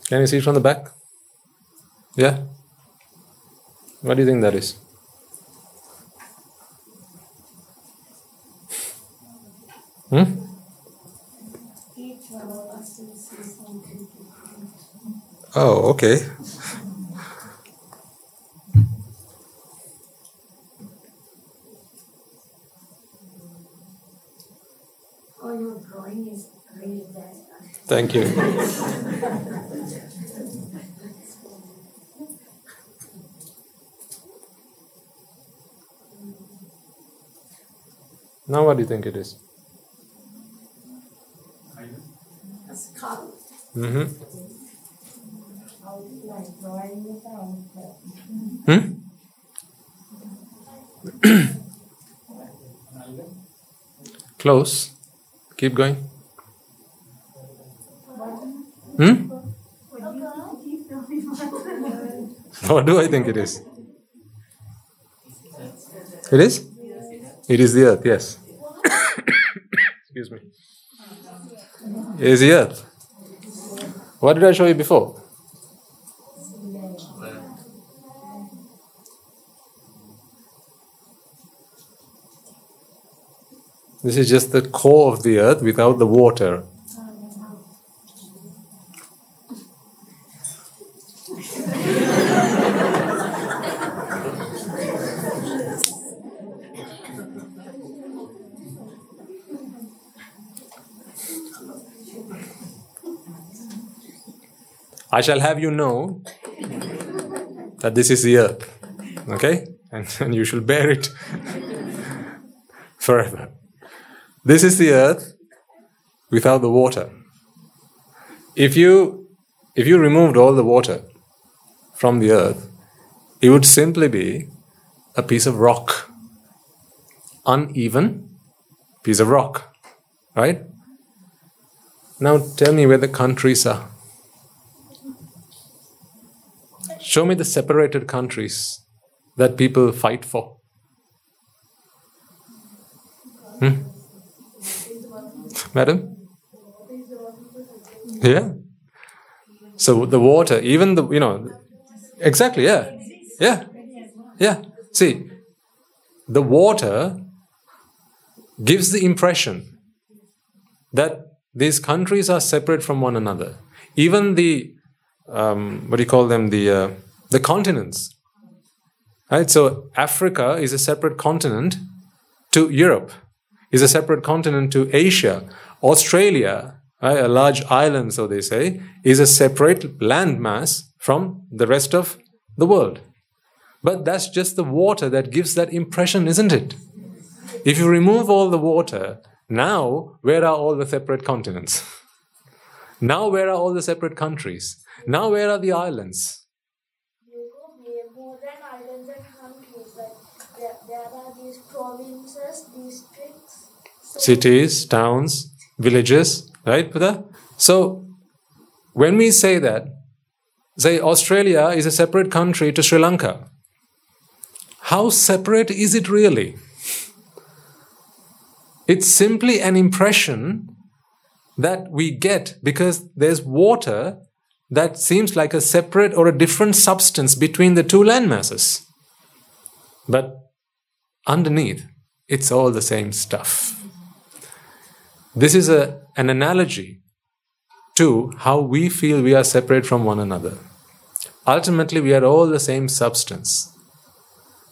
Can you see it from the back? Yeah? What do you think that is? Hmm? Oh, okay. Thank you. now, what do you think it is? Mm-hmm. Hmm? Close. Keep going. Hmm? What do I think it is? It is? It is the earth, yes. Excuse me. It is the earth. What did I show you before? This is just the core of the earth without the water. I shall have you know that this is the earth. Okay? And, and you shall bear it forever. This is the earth without the water. If you if you removed all the water from the earth, it would simply be a piece of rock. Uneven piece of rock. Right? Now tell me where the countries are. Show me the separated countries that people fight for. Hmm? Madam? Yeah. So the water, even the, you know, exactly, yeah. Yeah. Yeah. See, the water gives the impression that these countries are separate from one another. Even the um, what do you call them? The uh, the continents Right? So Africa is a separate continent to Europe, is a separate continent to Asia. Australia, right, a large island, so they say, is a separate landmass from the rest of the world. But that's just the water that gives that impression, isn't it? If you remove all the water, now where are all the separate continents? now where are all the separate countries? Now where are the islands? more than islands and countries. Like there, there are these provinces, districts, cities, towns, villages, right, Buddha? So when we say that, say Australia is a separate country to Sri Lanka, how separate is it really? It's simply an impression that we get because there's water that seems like a separate or a different substance between the two landmasses. But underneath, it's all the same stuff. This is a, an analogy to how we feel we are separate from one another. Ultimately, we are all the same substance.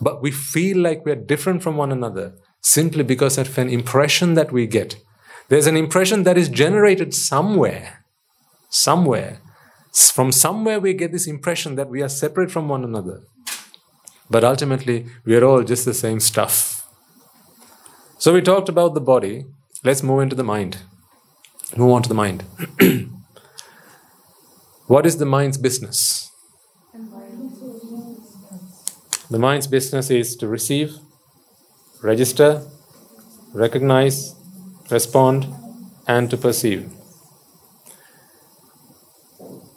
But we feel like we are different from one another simply because of an impression that we get. There's an impression that is generated somewhere, somewhere. From somewhere, we get this impression that we are separate from one another. But ultimately, we are all just the same stuff. So, we talked about the body. Let's move into the mind. Move on to the mind. what is the mind's business? The mind's business is to receive, register, recognize, respond, and to perceive.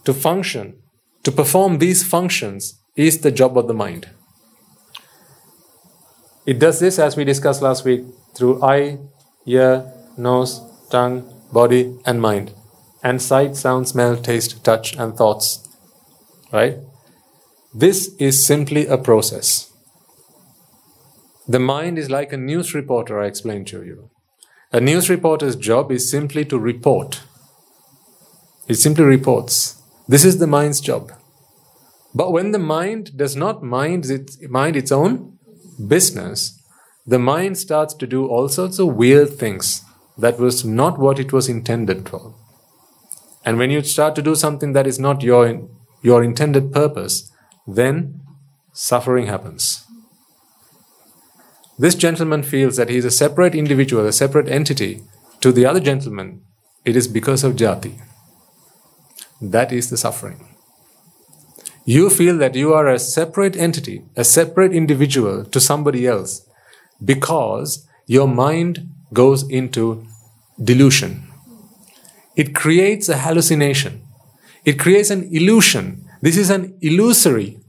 To function, to perform these functions, is the job of the mind. It does this, as we discussed last week, through eye, ear, nose, tongue, body, and mind, and sight, sound, smell, taste, touch, and thoughts. Right? This is simply a process. The mind is like a news reporter, I explained to you. A news reporter's job is simply to report. It simply reports. This is the mind's job. But when the mind does not mind its, mind its own business, the mind starts to do all sorts of weird things that was not what it was intended for. And when you start to do something that is not your, your intended purpose, then suffering happens. This gentleman feels that he is a separate individual, a separate entity to the other gentleman. It is because of jati. That is the suffering. You feel that you are a separate entity, a separate individual to somebody else because your mind goes into delusion. It creates a hallucination. It creates an illusion. This is an illusory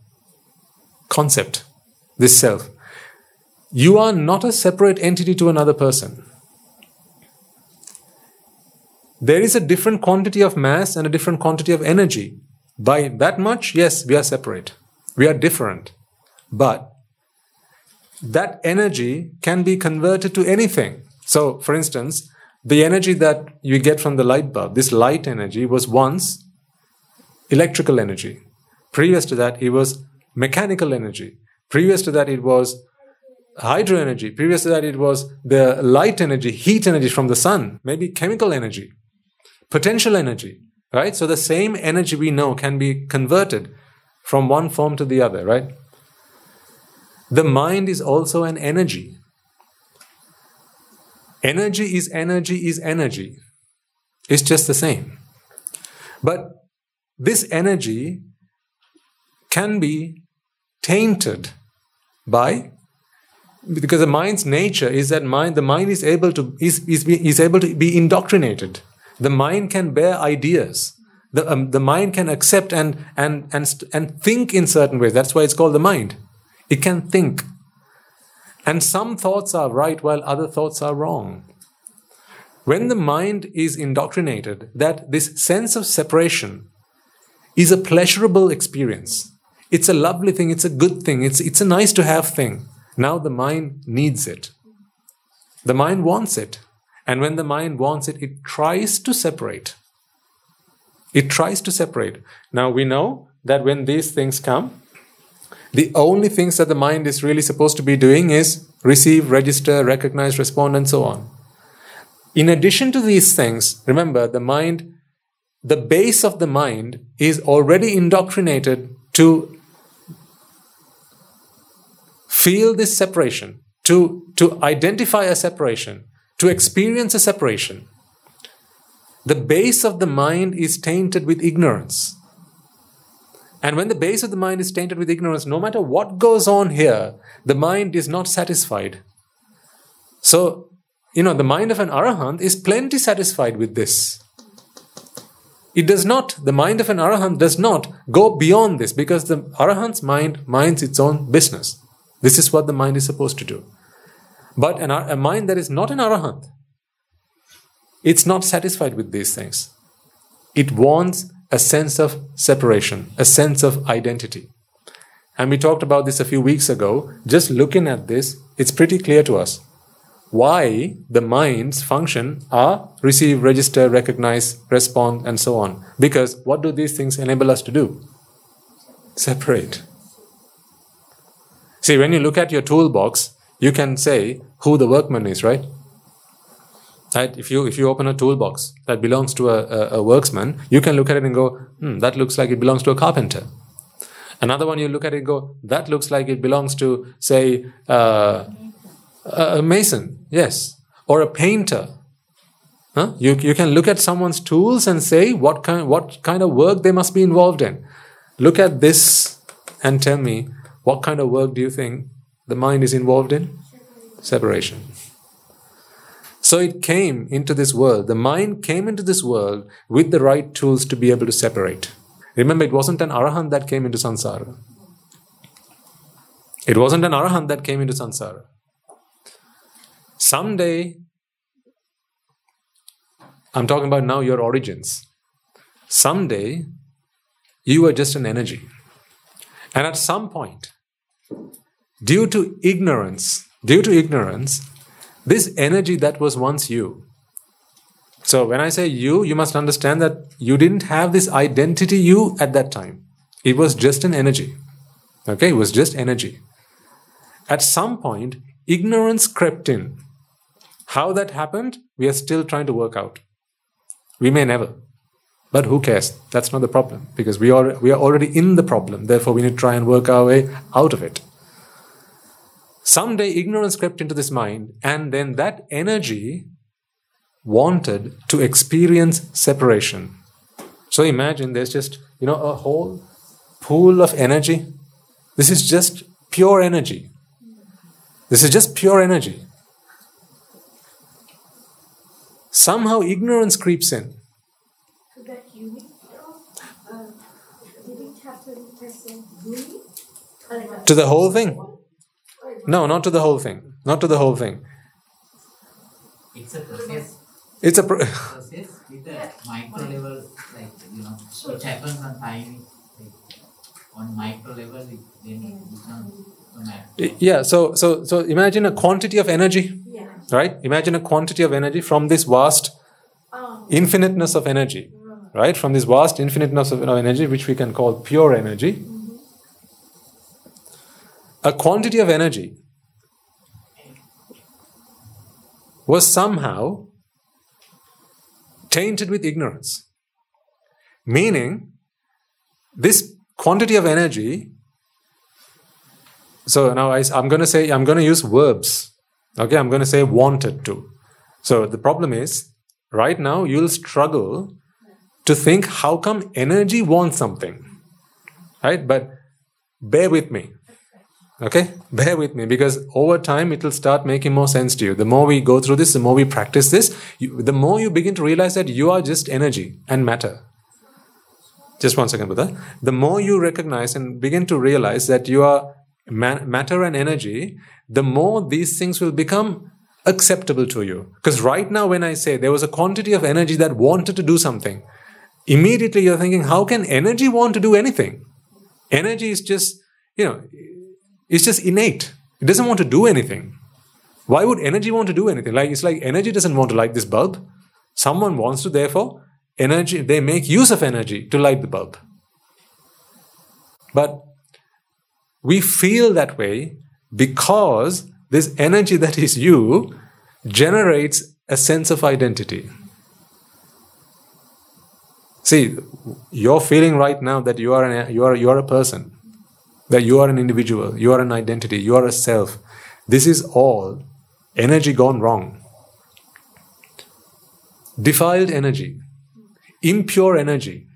concept, this self. You are not a separate entity to another person. There is a different quantity of mass and a different quantity of energy. By that much, yes, we are separate. We are different. But that energy can be converted to anything. So, for instance, the energy that you get from the light bulb, this light energy, was once electrical energy. Previous to that, it was mechanical energy. Previous to that, it was hydro energy. Previous to that, it was the light energy, heat energy from the sun, maybe chemical energy, potential energy, right? So the same energy we know can be converted from one form to the other, right? The mind is also an energy. Energy is energy is energy. It's just the same. But this energy can be tainted by because the mind's nature is that mind the mind is able to is, is, is able to be indoctrinated. The mind can bear ideas. The, um, the mind can accept and, and, and, and think in certain ways. That's why it's called the mind. It can think and some thoughts are right while other thoughts are wrong when the mind is indoctrinated that this sense of separation is a pleasurable experience it's a lovely thing it's a good thing it's, it's a nice to have thing now the mind needs it. The mind wants it. And when the mind wants it, it tries to separate. It tries to separate. Now we know that when these things come, the only things that the mind is really supposed to be doing is receive, register, recognize, respond, and so on. In addition to these things, remember the mind, the base of the mind is already indoctrinated to feel this separation, to, to identify a separation, to experience a separation. The base of the mind is tainted with ignorance. And when the base of the mind is tainted with ignorance, no matter what goes on here, the mind is not satisfied. So, you know, the mind of an arahant is plenty satisfied with this. It does not, the mind of an arahant does not go beyond this because the arahant's mind minds its own business. This is what the mind is supposed to do. But an, a mind that is not an arahant, it's not satisfied with these things. It wants a sense of separation, a sense of identity. And we talked about this a few weeks ago. Just looking at this, it's pretty clear to us why the mind's function are receive, register, recognize, respond, and so on. Because what do these things enable us to do? Separate. See, when you look at your toolbox, you can say who the workman is, right? Right? If you if you open a toolbox that belongs to a, a, a worksman, you can look at it and go, hmm, that looks like it belongs to a carpenter. Another one you look at it and go, that looks like it belongs to, say, uh, a mason, yes, or a painter. Huh? You, you can look at someone's tools and say what kind, what kind of work they must be involved in. Look at this and tell me what kind of work do you think the mind is involved in? Separation. So it came into this world. The mind came into this world with the right tools to be able to separate. Remember, it wasn't an arahant that came into samsara. It wasn't an arahant that came into samsara. Someday, I'm talking about now your origins. Someday, you were just an energy. And at some point, due to ignorance, due to ignorance, this energy that was once you. So when I say you, you must understand that you didn't have this identity you at that time. It was just an energy. Okay, it was just energy. At some point, ignorance crept in. How that happened, we are still trying to work out. We may never. But who cares? That's not the problem because we are, we are already in the problem. Therefore, we need to try and work our way out of it. Someday ignorance crept into this mind, and then that energy wanted to experience separation. So imagine there's just, you know, a whole pool of energy. This is just pure energy. This is just pure energy. Somehow ignorance creeps in. So that unit of, did it happen as a unit? To the whole thing. No, not to the whole thing. Not to the whole thing. It's a process. It's a. Pro- process with a micro level, like you know, which happens on time. Like on micro level, it then it becomes matter. yeah. So so so imagine a quantity of energy, Yeah. right? Imagine a quantity of energy from this vast Oh, infiniteness of energy, right? From this vast infiniteness of energy, which we can call pure energy. A quantity of energy was somehow tainted with ignorance. Meaning, this quantity of energy. So now I, am going to say, I'm going to use verbs. Okay, I'm going to say wanted to. So the problem is, right now you'll struggle to think how come energy wants something. Right? But bear with me. Okay? Bear with me because over time it will start making more sense to you. The more we go through this, the more we practice this, you, the more you begin to realize that you are just energy and matter. Just one second, Buddha. The more you recognize and begin to realize that you are ma- matter and energy, the more these things will become acceptable to you. Because right now, when I say there was a quantity of energy that wanted to do something, immediately you're thinking, how can energy want to do anything? Energy is just, you know, it's just innate. It doesn't want to do anything. Why would energy want to do anything? Like it's like energy doesn't want to light this bulb. Someone wants to, therefore, energy they make use of energy to light the bulb. But we feel that way because this energy that is you generates a sense of identity. See, you're feeling right now that you are an, you are you are a person, that you are an individual, you are an identity, you are a self. This is all energy gone wrong. Defiled energy, impure energy.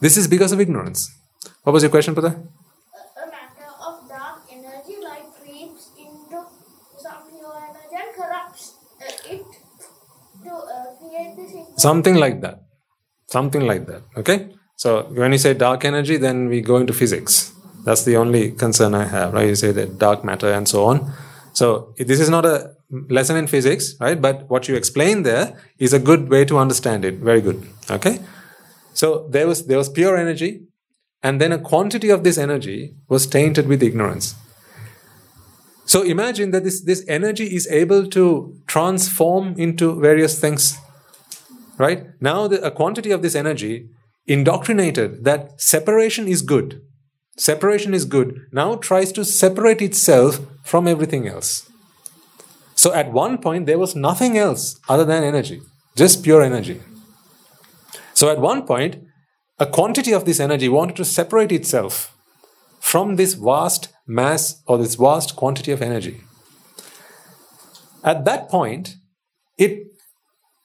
This is because of ignorance. What was your question, Pata? A, a matter of dark energy like creeps into some pure energy and corrupts uh, it to uh, create this. Something like that. Something like that. Okay? So when you say dark energy, then we go into physics. That's the only concern I have, right? You say that dark matter and so on. So this is not a lesson in physics, right? But what you explain there is a good way to understand it. Very good. Okay? So there was there was pure energy, and then a quantity of this energy was tainted with ignorance. So imagine that this, this energy is able to transform into various things. Right? Now the, a quantity of this energy indoctrinated that separation is good. Separation is good. Now tries to separate itself from everything else. So at one point there was nothing else other than energy, just pure energy. So at one point, a quantity of this energy wanted to separate itself from this vast mass or this vast quantity of energy. At that point, it,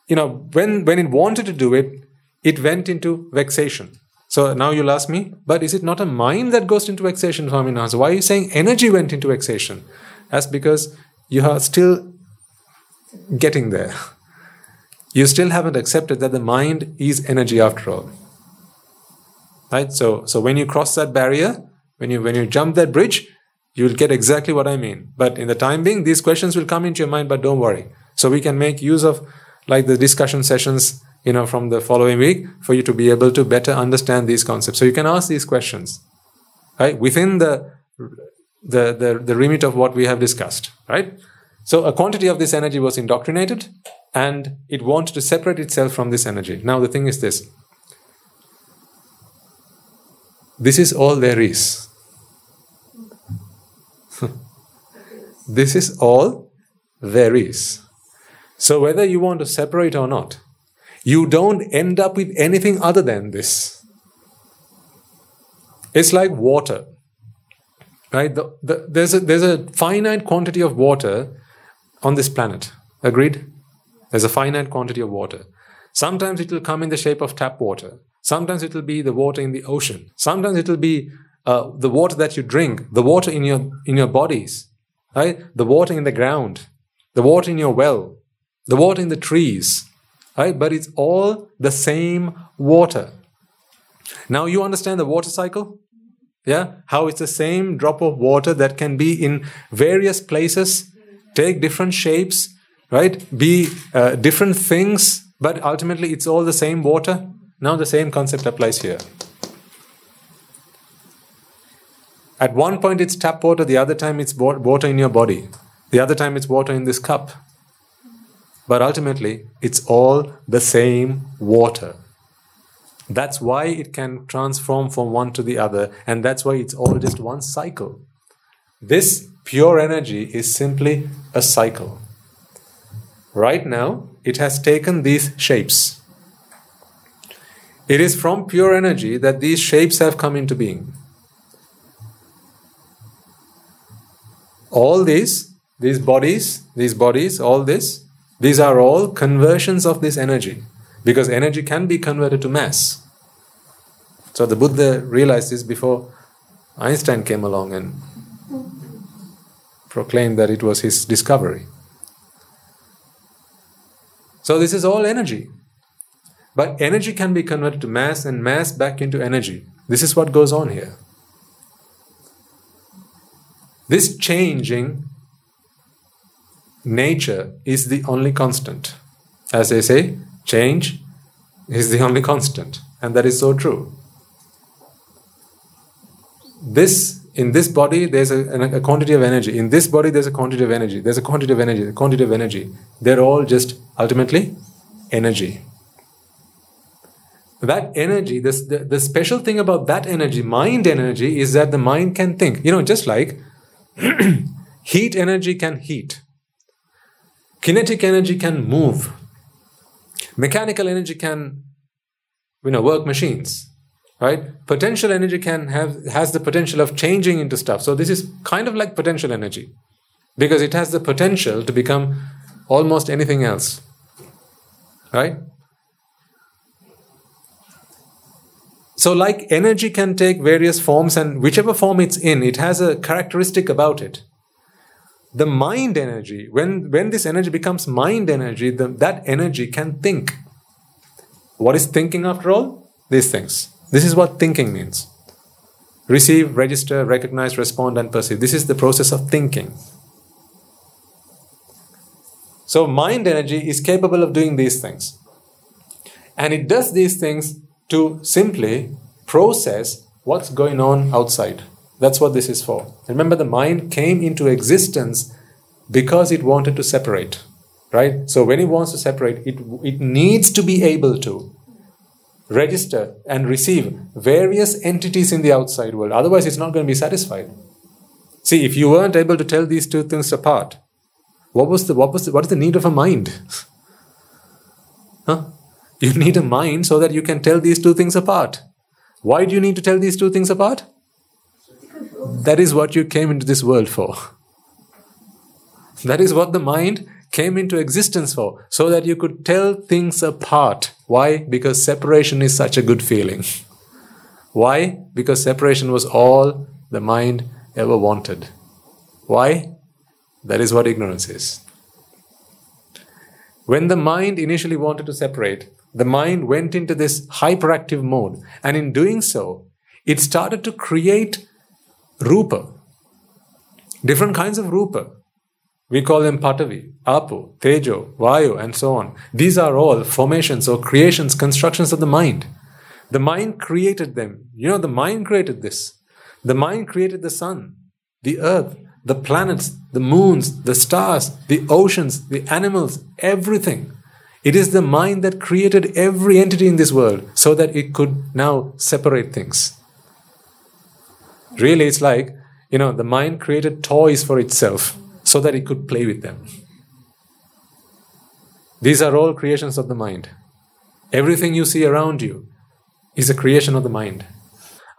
you know, when, when it wanted to do it, it went into vexation. So now you'll ask me, but is it not a mind that goes into vexation, Swamin Wahanse? Why are you saying energy went into vexation? That's because you are still getting there. You still haven't accepted that the mind is energy after all. Right? So, so when you cross that barrier, when you when you jump that bridge, you'll get exactly what I mean. But in the time being, these questions will come into your mind, but don't worry. So we can make use of like the discussion sessions, you know, from the following week for you to be able to better understand these concepts. So you can ask these questions, right? Within the the, the, the remit of what we have discussed, right? So a quantity of this energy was indoctrinated and it wanted to separate itself from this energy. Now the thing is this. This is all there is. this is all there is. So whether you want to separate or not, you don't end up with anything other than this. It's like water. Right? The, the, there's, a, there's a finite quantity of water on this planet. Agreed? There's a finite quantity of water. Sometimes it will come in the shape of tap water. Sometimes it will be the water in the ocean. Sometimes it will be uh, the water that you drink, the water in your in your bodies, right? The water in the ground, the water in your well, the water in the trees, right? But it's all the same water. Now you understand the water cycle? Yeah? How it's the same drop of water that can be in various places, take different shapes, right? Be uh, different things, but ultimately it's all the same water. Now the same concept applies here. At one point it's tap water, the other time it's water in your body, the other time it's water in this cup. But ultimately, it's all the same water. That's why it can transform from one to the other, and that's why it's all just one cycle. This pure energy is simply a cycle. Right now, it has taken these shapes. It is from pure energy that these shapes have come into being. All these, these bodies, these bodies, all this, these are all conversions of this energy because energy can be converted to mass. So the Buddha realized this before Einstein came along and proclaimed that it was his discovery. So this is all energy. But energy can be converted to mass and mass back into energy. This is what goes on here. This changing nature is the only constant. As they say, change is the only constant. And that is so true. This in this body there's a, a, quantity of energy. In this body there's a quantity of energy. There's a quantity of energy, a quantity of energy. They're all just ultimately energy. that energy, this, the, the special thing about that energy, mind energy, is that the mind can think. You know, just like heat energy can heat, kinetic energy can move, mechanical energy can, you know, work machines, right? Potential energy can have has the potential of changing into stuff. So this is kind of like potential energy because it has the potential to become almost anything else, right? So, like energy can take various forms, and whichever form it's in, it has a characteristic about it. The mind energy, when, when this energy becomes mind energy, the, that energy can think. What is thinking after all? These things. This is what thinking means receive, register, recognize, respond, and perceive. This is the process of thinking. So, mind energy is capable of doing these things. And it does these things to simply process what's going on outside. That's what this is for. Remember, the mind came into existence because it wanted to separate, right? So when it wants to separate, it, it needs to be able to register and receive various entities in the outside world. Otherwise, it's not going to be satisfied. See, if you weren't able to tell these two things apart, what was the what was the, what is the need of a mind? huh? You need a mind so that you can tell these two things apart. Why do you need to tell these two things apart? That is what you came into this world for. That is what the mind came into existence for, so that you could tell things apart. Why? Because separation is such a good feeling. Why? Because separation was all the mind ever wanted. Why? That is what ignorance is. When the mind initially wanted to separate, the mind went into this hyperactive mode. And in doing so, it started to create rupa, different kinds of rupa. We call them patavi, apo, tejo, vayu, and so on. These are all formations or creations, constructions of the mind. The mind created them. You know, the mind created this. The mind created the sun, the earth, the planets, the moons, the stars, the oceans, the animals, everything. It is the mind that created every entity in this world so that it could now separate things. Really, it's like, you know, the mind created toys for itself so that it could play with them. These are all creations of the mind. Everything you see around you is a creation of the mind.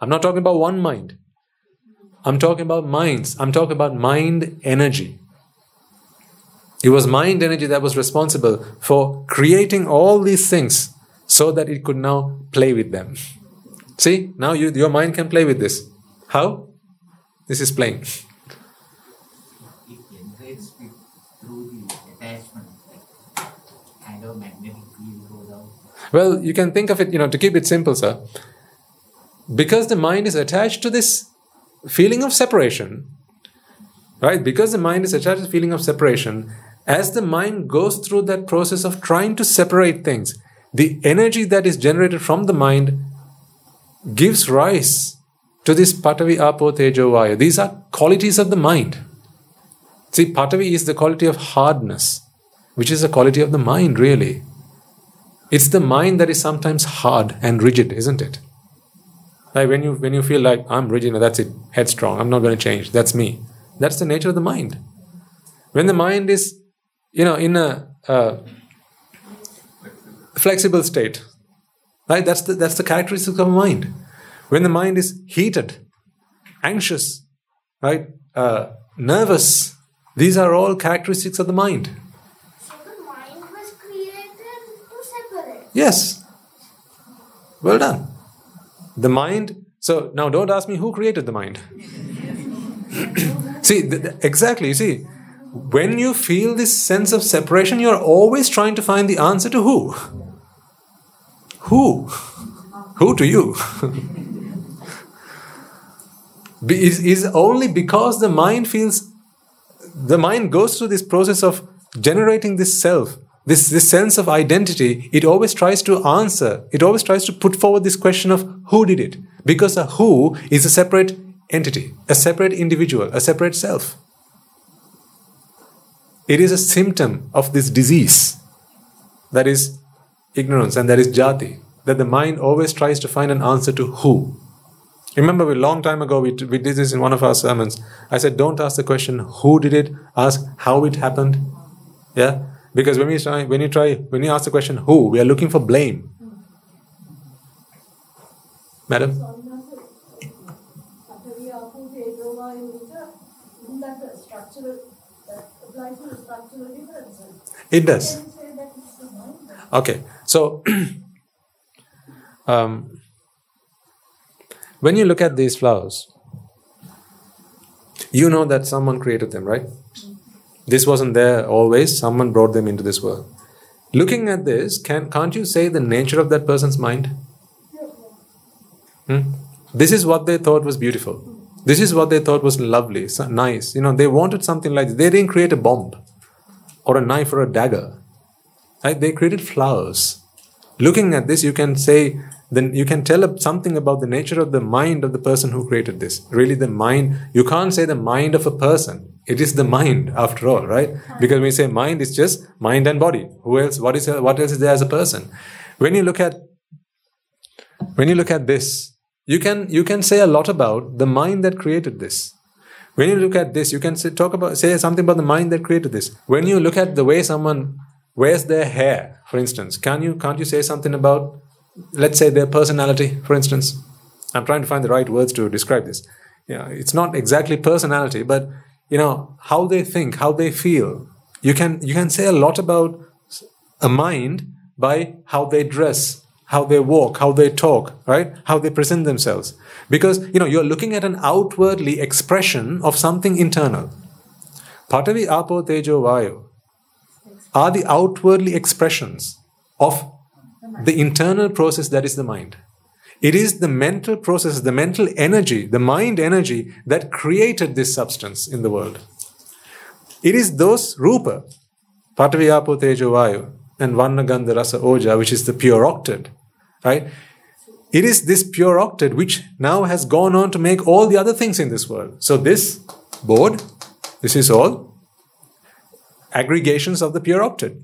I'm not talking about one mind. I'm talking about minds. I'm talking about mind energy. It was mind energy that was responsible for creating all these things so that it could now play with them. See, now you, your mind can play with this. How? This is playing. It generates it through the attachment, like kind of magnetic field goes out. Well, you can think of it, you know, to keep it simple, sir. Because the mind is attached to this feeling of separation, right? Because the mind is attached to the feeling of separation, as the mind goes through that process of trying to separate things, the energy that is generated from the mind gives rise to this patavi apo tejo vayu. These are qualities of the mind. See, patavi is the quality of hardness, which is a quality of the mind, really. It's the mind that is sometimes hard and rigid, isn't it? Like when you when you feel like I'm rigid, that's it, headstrong, I'm not going to change, that's me. That's the nature of the mind. When the mind is you know, in a flexible state, right? That's the, that's the characteristic of mind. When the mind is heated, anxious, right, uh, nervous, these are all characteristics of the mind. So the mind was created to separate. Yes. Well done. The mind. So now don't ask me who created the mind. see, th- th- exactly. You see, when you feel this sense of separation, you're always trying to find the answer to who? Who? Who to you? Is, is only because the mind feels, the mind goes through this process of generating this self, this, this sense of identity. It always tries to answer, it always tries to put forward this question of who did it? Because a who is a separate entity, a separate individual, a separate self. It is a symptom of this disease that is ignorance and that is jati, that the mind always tries to find an answer to who. Remember, a long time ago, we, we did this in one of our sermons. I said, don't ask the question, who did it? Ask how it happened. Yeah? Because when, we try, when you try, when you ask the question, who, we are looking for blame. Madam? It does. Okay. So, um, when you look at these flowers, you know that someone created them, right? This wasn't there always, someone brought them into this world. Looking at this, can, can't you say the nature of that person's mind? Hmm? This is what they thought was beautiful. This is what they thought was lovely, nice. You know, they wanted something like this. They didn't create a bomb or a knife or a dagger. Right? They created flowers. Looking at this, you can say, then you can tell something about the nature of the mind of the person who created this. Really, the mind, you can't say the mind of a person. It is the mind, after all, right? Because when we say mind, it's just mind and body. Who else? What is? What else is there as a person? When you look at, when you look at this, you can you can say a lot about the mind that created this. When you look at this, you can say, talk about say something about the mind that created this. When you look at the way someone wears their hair, for instance, can you can't you say something about, let's say their personality, for instance? I'm trying to find the right words to describe this. Know, it's not exactly personality, but you know how they think, how they feel. You can you can say a lot about a mind by how they dress, how they walk, how they talk, right? How they present themselves. Because you know you're looking at an outwardly expression of something internal. Patavi, Apo, Tejo, Vayu are the outwardly expressions of the internal process that is the mind. It is the mental process, the mental energy, the mind energy that created this substance in the world. It is those rupa, Patavi, Apo, Tejo, Vayu, and Vanna, Gandha, Rasa, Oja, which is the pure octet, right? It is this pure octet which now has gone on to make all the other things in this world. So, this board, this is all aggregations of the pure octet.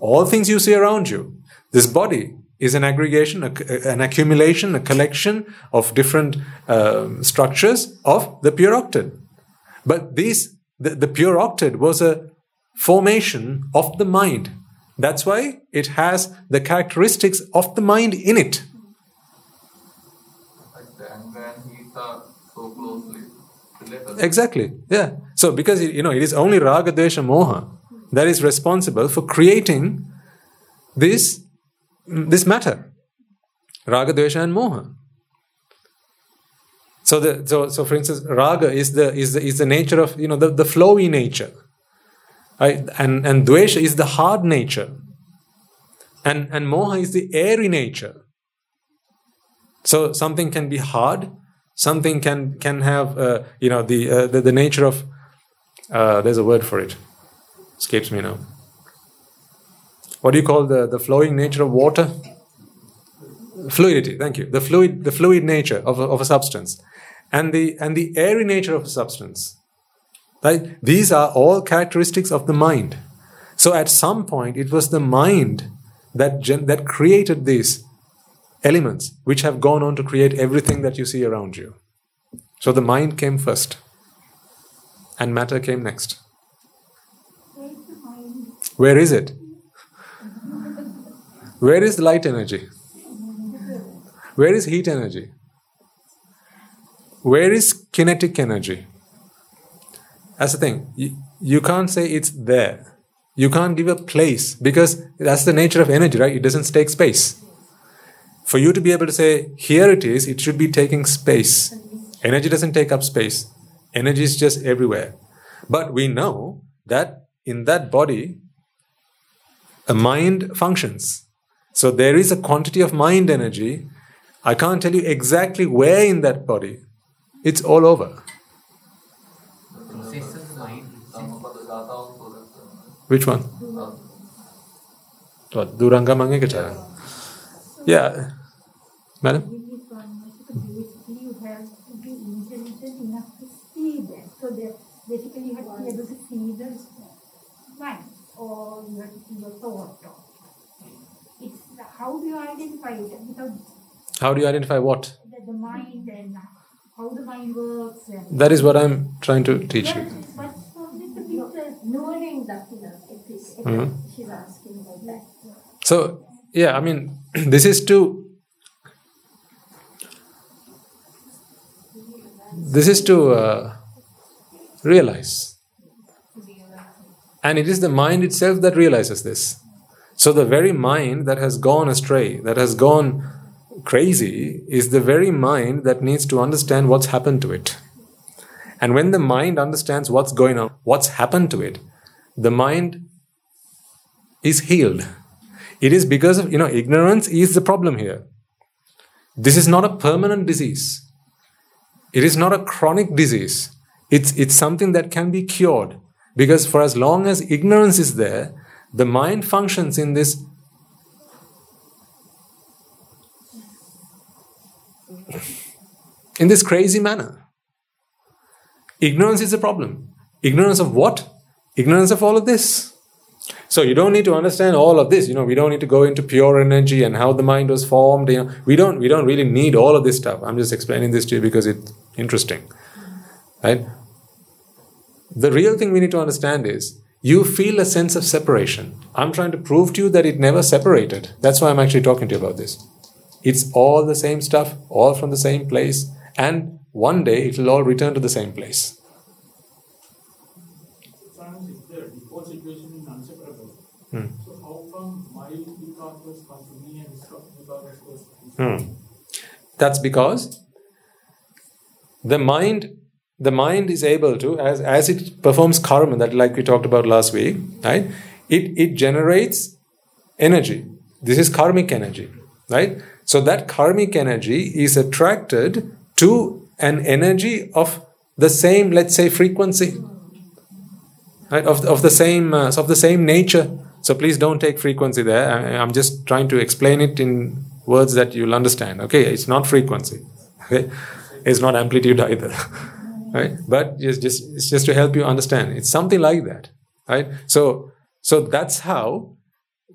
All things you see around you. This body is an aggregation, a- an accumulation, a collection of different um, structures of the pure octet. But these, the, the pure octet was a formation of the mind. That's why it has the characteristics of the mind in it. Like the anger and heat are so closely related. Exactly. Yeah. So because you know it is only raga, dvesha, moha that is responsible for creating this this matter, raga, dvesha, and moha. So the so so for instance, raga is the is the is the nature of you know the, the flowy nature, right? And and dvesha is the hard nature, and and moha is the airy nature. So something can be hard, something can can have uh, you know the, uh, the the nature of uh, there's a word for it escapes me now. What do you call the the flowing nature of water? Fluidity. Thank you. The fluid the fluid nature of a, of a substance, and the and the airy nature of a substance. Right. These are all characteristics of the mind. So at some point, it was the mind that that created these elements which have gone on to create everything that you see around you. So the mind came first, and matter came next. Where is it? Where is light energy? Where is heat energy? Where is kinetic energy? That's the thing. You, you can't say it's there. You can't give a place because that's the nature of energy, right? It doesn't take space for you to be able to say, here it is, it should be taking space. Energy doesn't take up space, energy is just everywhere. But we know that in that body, a mind functions. So there is a quantity of mind energy. I can't tell you exactly where in that body, it's all over. processes mind itself. Dhammapada Gatha also that's uh, Which one? What? Duranga Mangekachara? Yeah. Madam? Basically you have to be intelligent enough to see that. So they basically you have to be able to see the mind, or you have to see your thought. How do you identify it? Without How do you identify what? the, the mind and how the mind works That is what I'm trying to teach you. but so little bit Knowing that, you know. Mhm. She's asking about that. So, yeah, I mean, this is to. This is to uh, realize. And it is the mind itself that realizes this. So, the very mind that has gone astray, that has gone crazy, is the very mind that needs to understand what's happened to it. And when the mind understands what's going on, what's happened to it, the mind is healed. It is because of, you know, ignorance is the problem here. This is not a permanent disease. It is not a chronic disease. It's, it's something that can be cured. Because for as long as ignorance is there, the mind functions in this in this crazy manner. Ignorance is a problem. Ignorance of what? Ignorance of all of this. So you don't need to understand all of this. You know, we don't need to go into pure energy and how the mind was formed. You know, we don't we don't really need all of this stuff. I'm just explaining this to you because it's interesting. Right? The real thing we need to understand is you feel a sense of separation. I'm trying to prove to you that it never separated. That's why I'm actually talking to you about this. It's all the same stuff, all from the same place, and one day it will all return to the same place. Sometimes if the default situation is inseparable. Hmm. So how come my vipakas come to me and stop vipakas goes Hmm. That's because the mind the mind is able to as as it performs karma that like we talked about last week right? It it generates energy. This is karmic energy right? So that karmic energy is attracted to an energy of the same let's say frequency right? Of, of the same uh, of the same nature. So please don't take frequency there. I, i'm just trying to explain it in words that you'll understand. Okay it's not frequency. Okay? It's not amplitude either right? But just, just it's just to help you understand. It's something like that right? So so that's how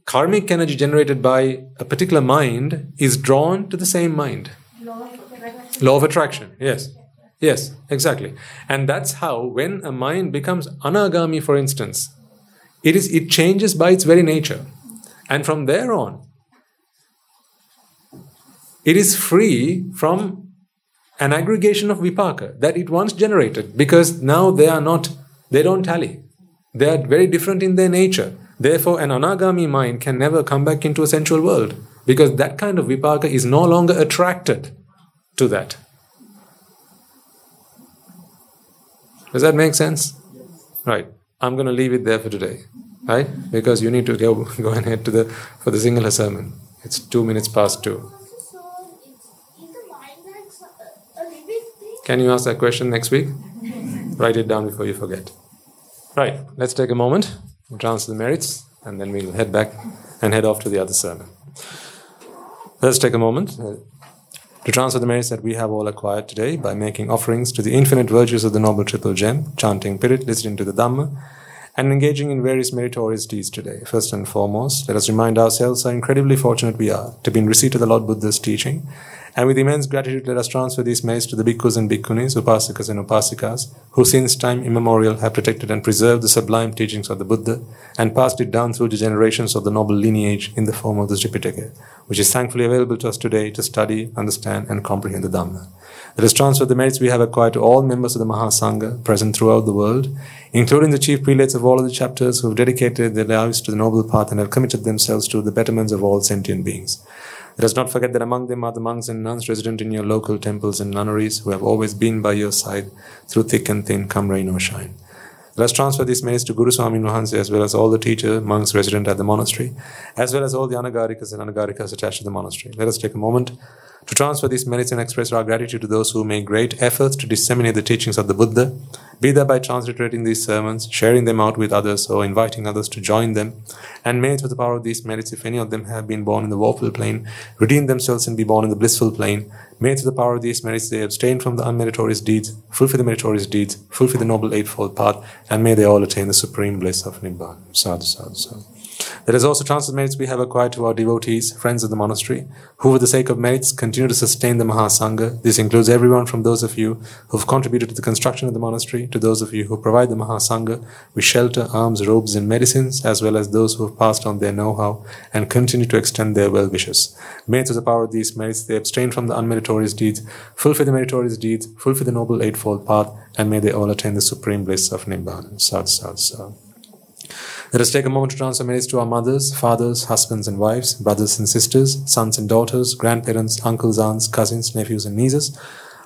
karmic energy generated by a particular mind is drawn to the same mind. Law of attraction. Yes. Yes exactly. And that's how when a mind becomes anagami for instance it is it changes by its very nature. And from there on it is free from an aggregation of vipaka that it once generated because now they are not they don't tally. They are very different in their nature. Therefore an anagami mind can never come back into a sensual world because that kind of vipaka is no longer attracted to that. Does that make sense? Right. I'm going to leave it there for today right? Because you need to go go and head to the for the Sinhala sermon. It's 2 minutes past 2 So it's is the mind like so- a living thing? Can you ask that question next week? Write it down before you forget. Right, let's take a moment, to transfer the merits, and then we'll head back and head off to the other sermon. Let's take a moment uh, to transfer the merits that we have all acquired today by making offerings to the infinite virtues of the Noble Triple Gem, chanting Pirit, listening to the Dhamma, and engaging in various meritorious deeds today. First and foremost, let us remind ourselves how incredibly fortunate we are to be in receipt of the Lord Buddha's teaching. And with immense gratitude, let us transfer these merits to the bhikkhus and bhikkhunis, upasakas and upasikas, who since time immemorial have protected and preserved the sublime teachings of the Buddha and passed it down through the generations of the noble lineage in the form of the Tripitaka, which is thankfully available to us today to study, understand, and comprehend the Dhamma. Let us transfer the merits we have acquired to all members of the Mahasangha present throughout the world, including the chief prelates of all of the chapters who have dedicated their lives to the noble path and have committed themselves to the betterments of all sentient beings. Let us not forget that among them are the monks and nuns resident in your local temples and nunneries who have always been by your side through thick and thin, come rain or shine. Let us transfer these merits to Guru Swamin Wahanse as well as all the teacher, monks resident at the monastery, as well as all the anagarikas and anagarikas attached to the monastery. Let us take a moment to transfer these merits and express our gratitude to those who make great efforts to disseminate the teachings of the Buddha, be that by transliterating these sermons, sharing them out with others, or inviting others to join them. And may through the power of these merits, if any of them have been born in the woeful plane, redeem themselves and be born in the blissful plane. May through the power of these merits they abstain from the unmeritorious deeds, fulfill the meritorious deeds, fulfill the noble eightfold path, and may they all attain the supreme bliss of Nibbana. Sadhu, sadhu, sadhu. There is also transcendental merits we have acquired to our devotees, friends of the monastery, who, for the sake of merits, continue to sustain the Mahasangha. This includes everyone from those of you who have contributed to the construction of the monastery, to those of you who provide the Mahasangha with shelter, alms, robes, and medicines, as well as those who have passed on their know how and continue to extend their well wishes. May, through the power of these merits, they abstain from the unmeritorious deeds, fulfill the meritorious deeds, fulfill the Noble Eightfold Path, and may they all attain the supreme bliss of Nibbana. Sad, sad, sad. Let us take a moment to transfer merits to our mothers, fathers, husbands and wives, brothers and sisters, sons and daughters, grandparents, uncles, aunts, cousins, nephews and nieces,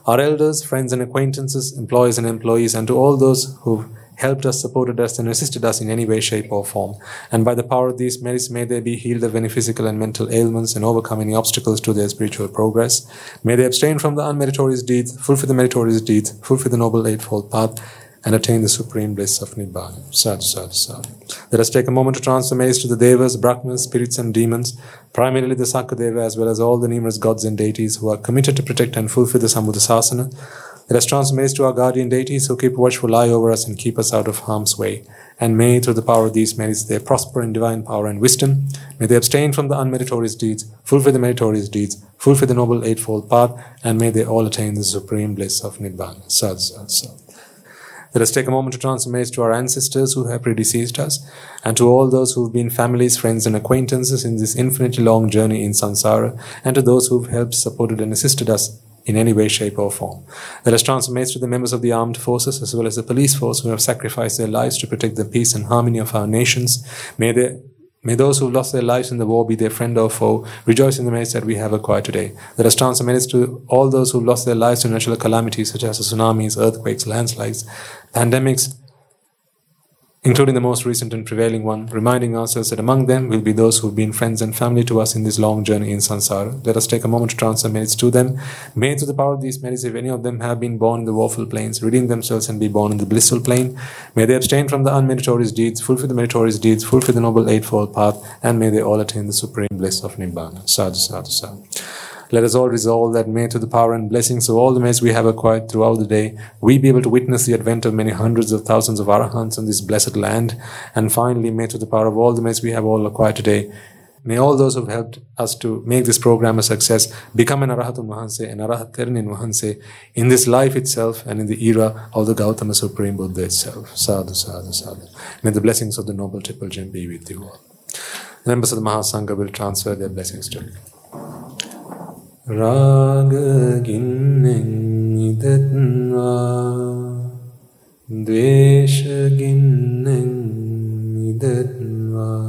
our elders, friends and acquaintances, employees and employees, and to all those who've helped us, supported us, and assisted us in any way, shape, or form. And by the power of these merits, may they be healed of any physical and mental ailments and overcome any obstacles to their spiritual progress. May they abstain from the unmeritorious deeds, fulfill the meritorious deeds, fulfill the noble eightfold path, and attain the supreme bliss of Nibbana. Sadhu, sadhu, sadhu. Let us take a moment to transfer merits to the Devas, Brahmas, spirits, and demons, primarily the Sakadeva, as well as all the numerous gods and deities who are committed to protect and fulfill the Sambuddhasasana. Let us transfer merits to our guardian deities who keep watchful eye over us and keep us out of harm's way. And may, through the power of these merits, they prosper in divine power and wisdom. May they abstain from the unmeritorious deeds, fulfill the meritorious deeds, fulfill the noble eightfold path, and may they all attain the supreme bliss of Nibbana. Sadhu, sadhu, sadhu. Let us take a moment to transfer merits to our ancestors who have predeceased us, and to all those who have been families, friends, and acquaintances in this infinitely long journey in samsara, and to those who have helped, supported, and assisted us in any way, shape, or form. Let us transfer merits to the members of the armed forces as well as the police force who have sacrificed their lives to protect the peace and harmony of our nations. May they May those who lost their lives in the war be their friend or foe. Rejoice in the merits that we have acquired today. Let us transfer merits to all those who lost their lives to natural calamities such as tsunamis, earthquakes, landslides, pandemics, including the most recent and prevailing one, reminding ourselves that among them will be those who have been friends and family to us in this long journey in samsara. Let us take a moment to transfer merits to them. May, through the power of these merits, if any of them have been born in the woeful plains, redeem themselves and be born in the blissful plane. May they abstain from the unmeritorious deeds, fulfill the meritorious deeds, fulfill the noble eightfold path, and may they all attain the supreme bliss of Nibbana. Sadhu, sadhu, sadhu. Let us all resolve that may, to the power and blessings of all the merits we have acquired throughout the day, we be able to witness the advent of many hundreds of thousands of arahants on this blessed land. And finally, may, to the power of all the merits we have all acquired today, may all those who have helped us to make this program a success become an Arahatun Mahanse, an Arahat Ternin Mahanse, in this life itself and in the era of the Gautama Supreme Buddha itself. Sadhu, sadhu, sadhu. May the blessings of the Noble Triple Gem be with you all. Members of the Mahasangha will transfer their blessings to you. රාගගින්නෙන් නිදත්වා ද්වේශගින්නෙන් නිදත්වා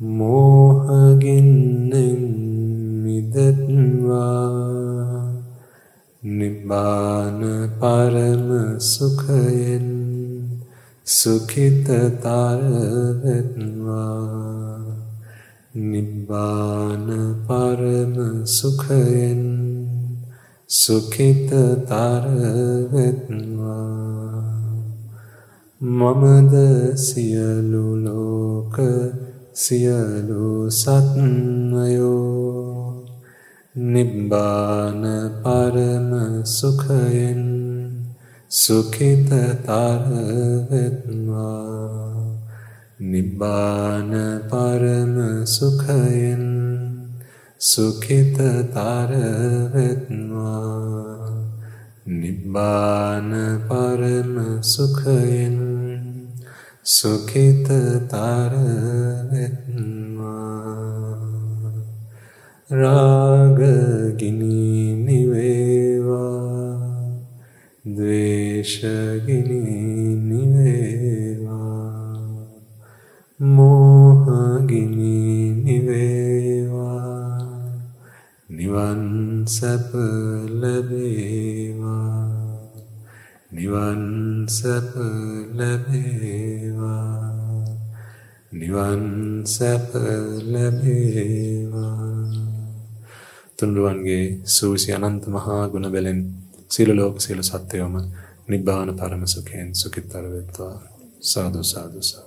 මෝහගින්නෙන් නිදත්වා නිබ්බාන පරම සුඛයෙන් සුඛිතතර වෙත්වා නිබ්බාන පරම සුඛයෙන් සුඛිතතරවෙත්වා මමද සියලු ලෝක සියලු සත්වයෝ නිබ්බාන පරම සුඛයෙන් සුඛිතතරවෙත්වා නිබ්බාන පරම සුඛයෙන් සුඛිතතර වෙත්වා. නිබ්බාන පරම සුඛයෙන් සුඛිතතර වෙත්වා. රාග ගිනි නිවේවා. ද්වේෂ ගිනි නිවේවා මෝහගිනි නිවේවා. නිවන් සැප ලැබේවා. නිවන් සැප ලැබේවා. නිවන් සැප ලැබේවා. තුන්රුවන්ගේ සූසි අනන්ත මහා ගුණ බැලෙන් සියලු ලෝක සියලු සත්වයෝම නිබ්බාන පරම සුඛයෙන් සුඛිතර වෙත්වා. සාදු සාදු සාදු.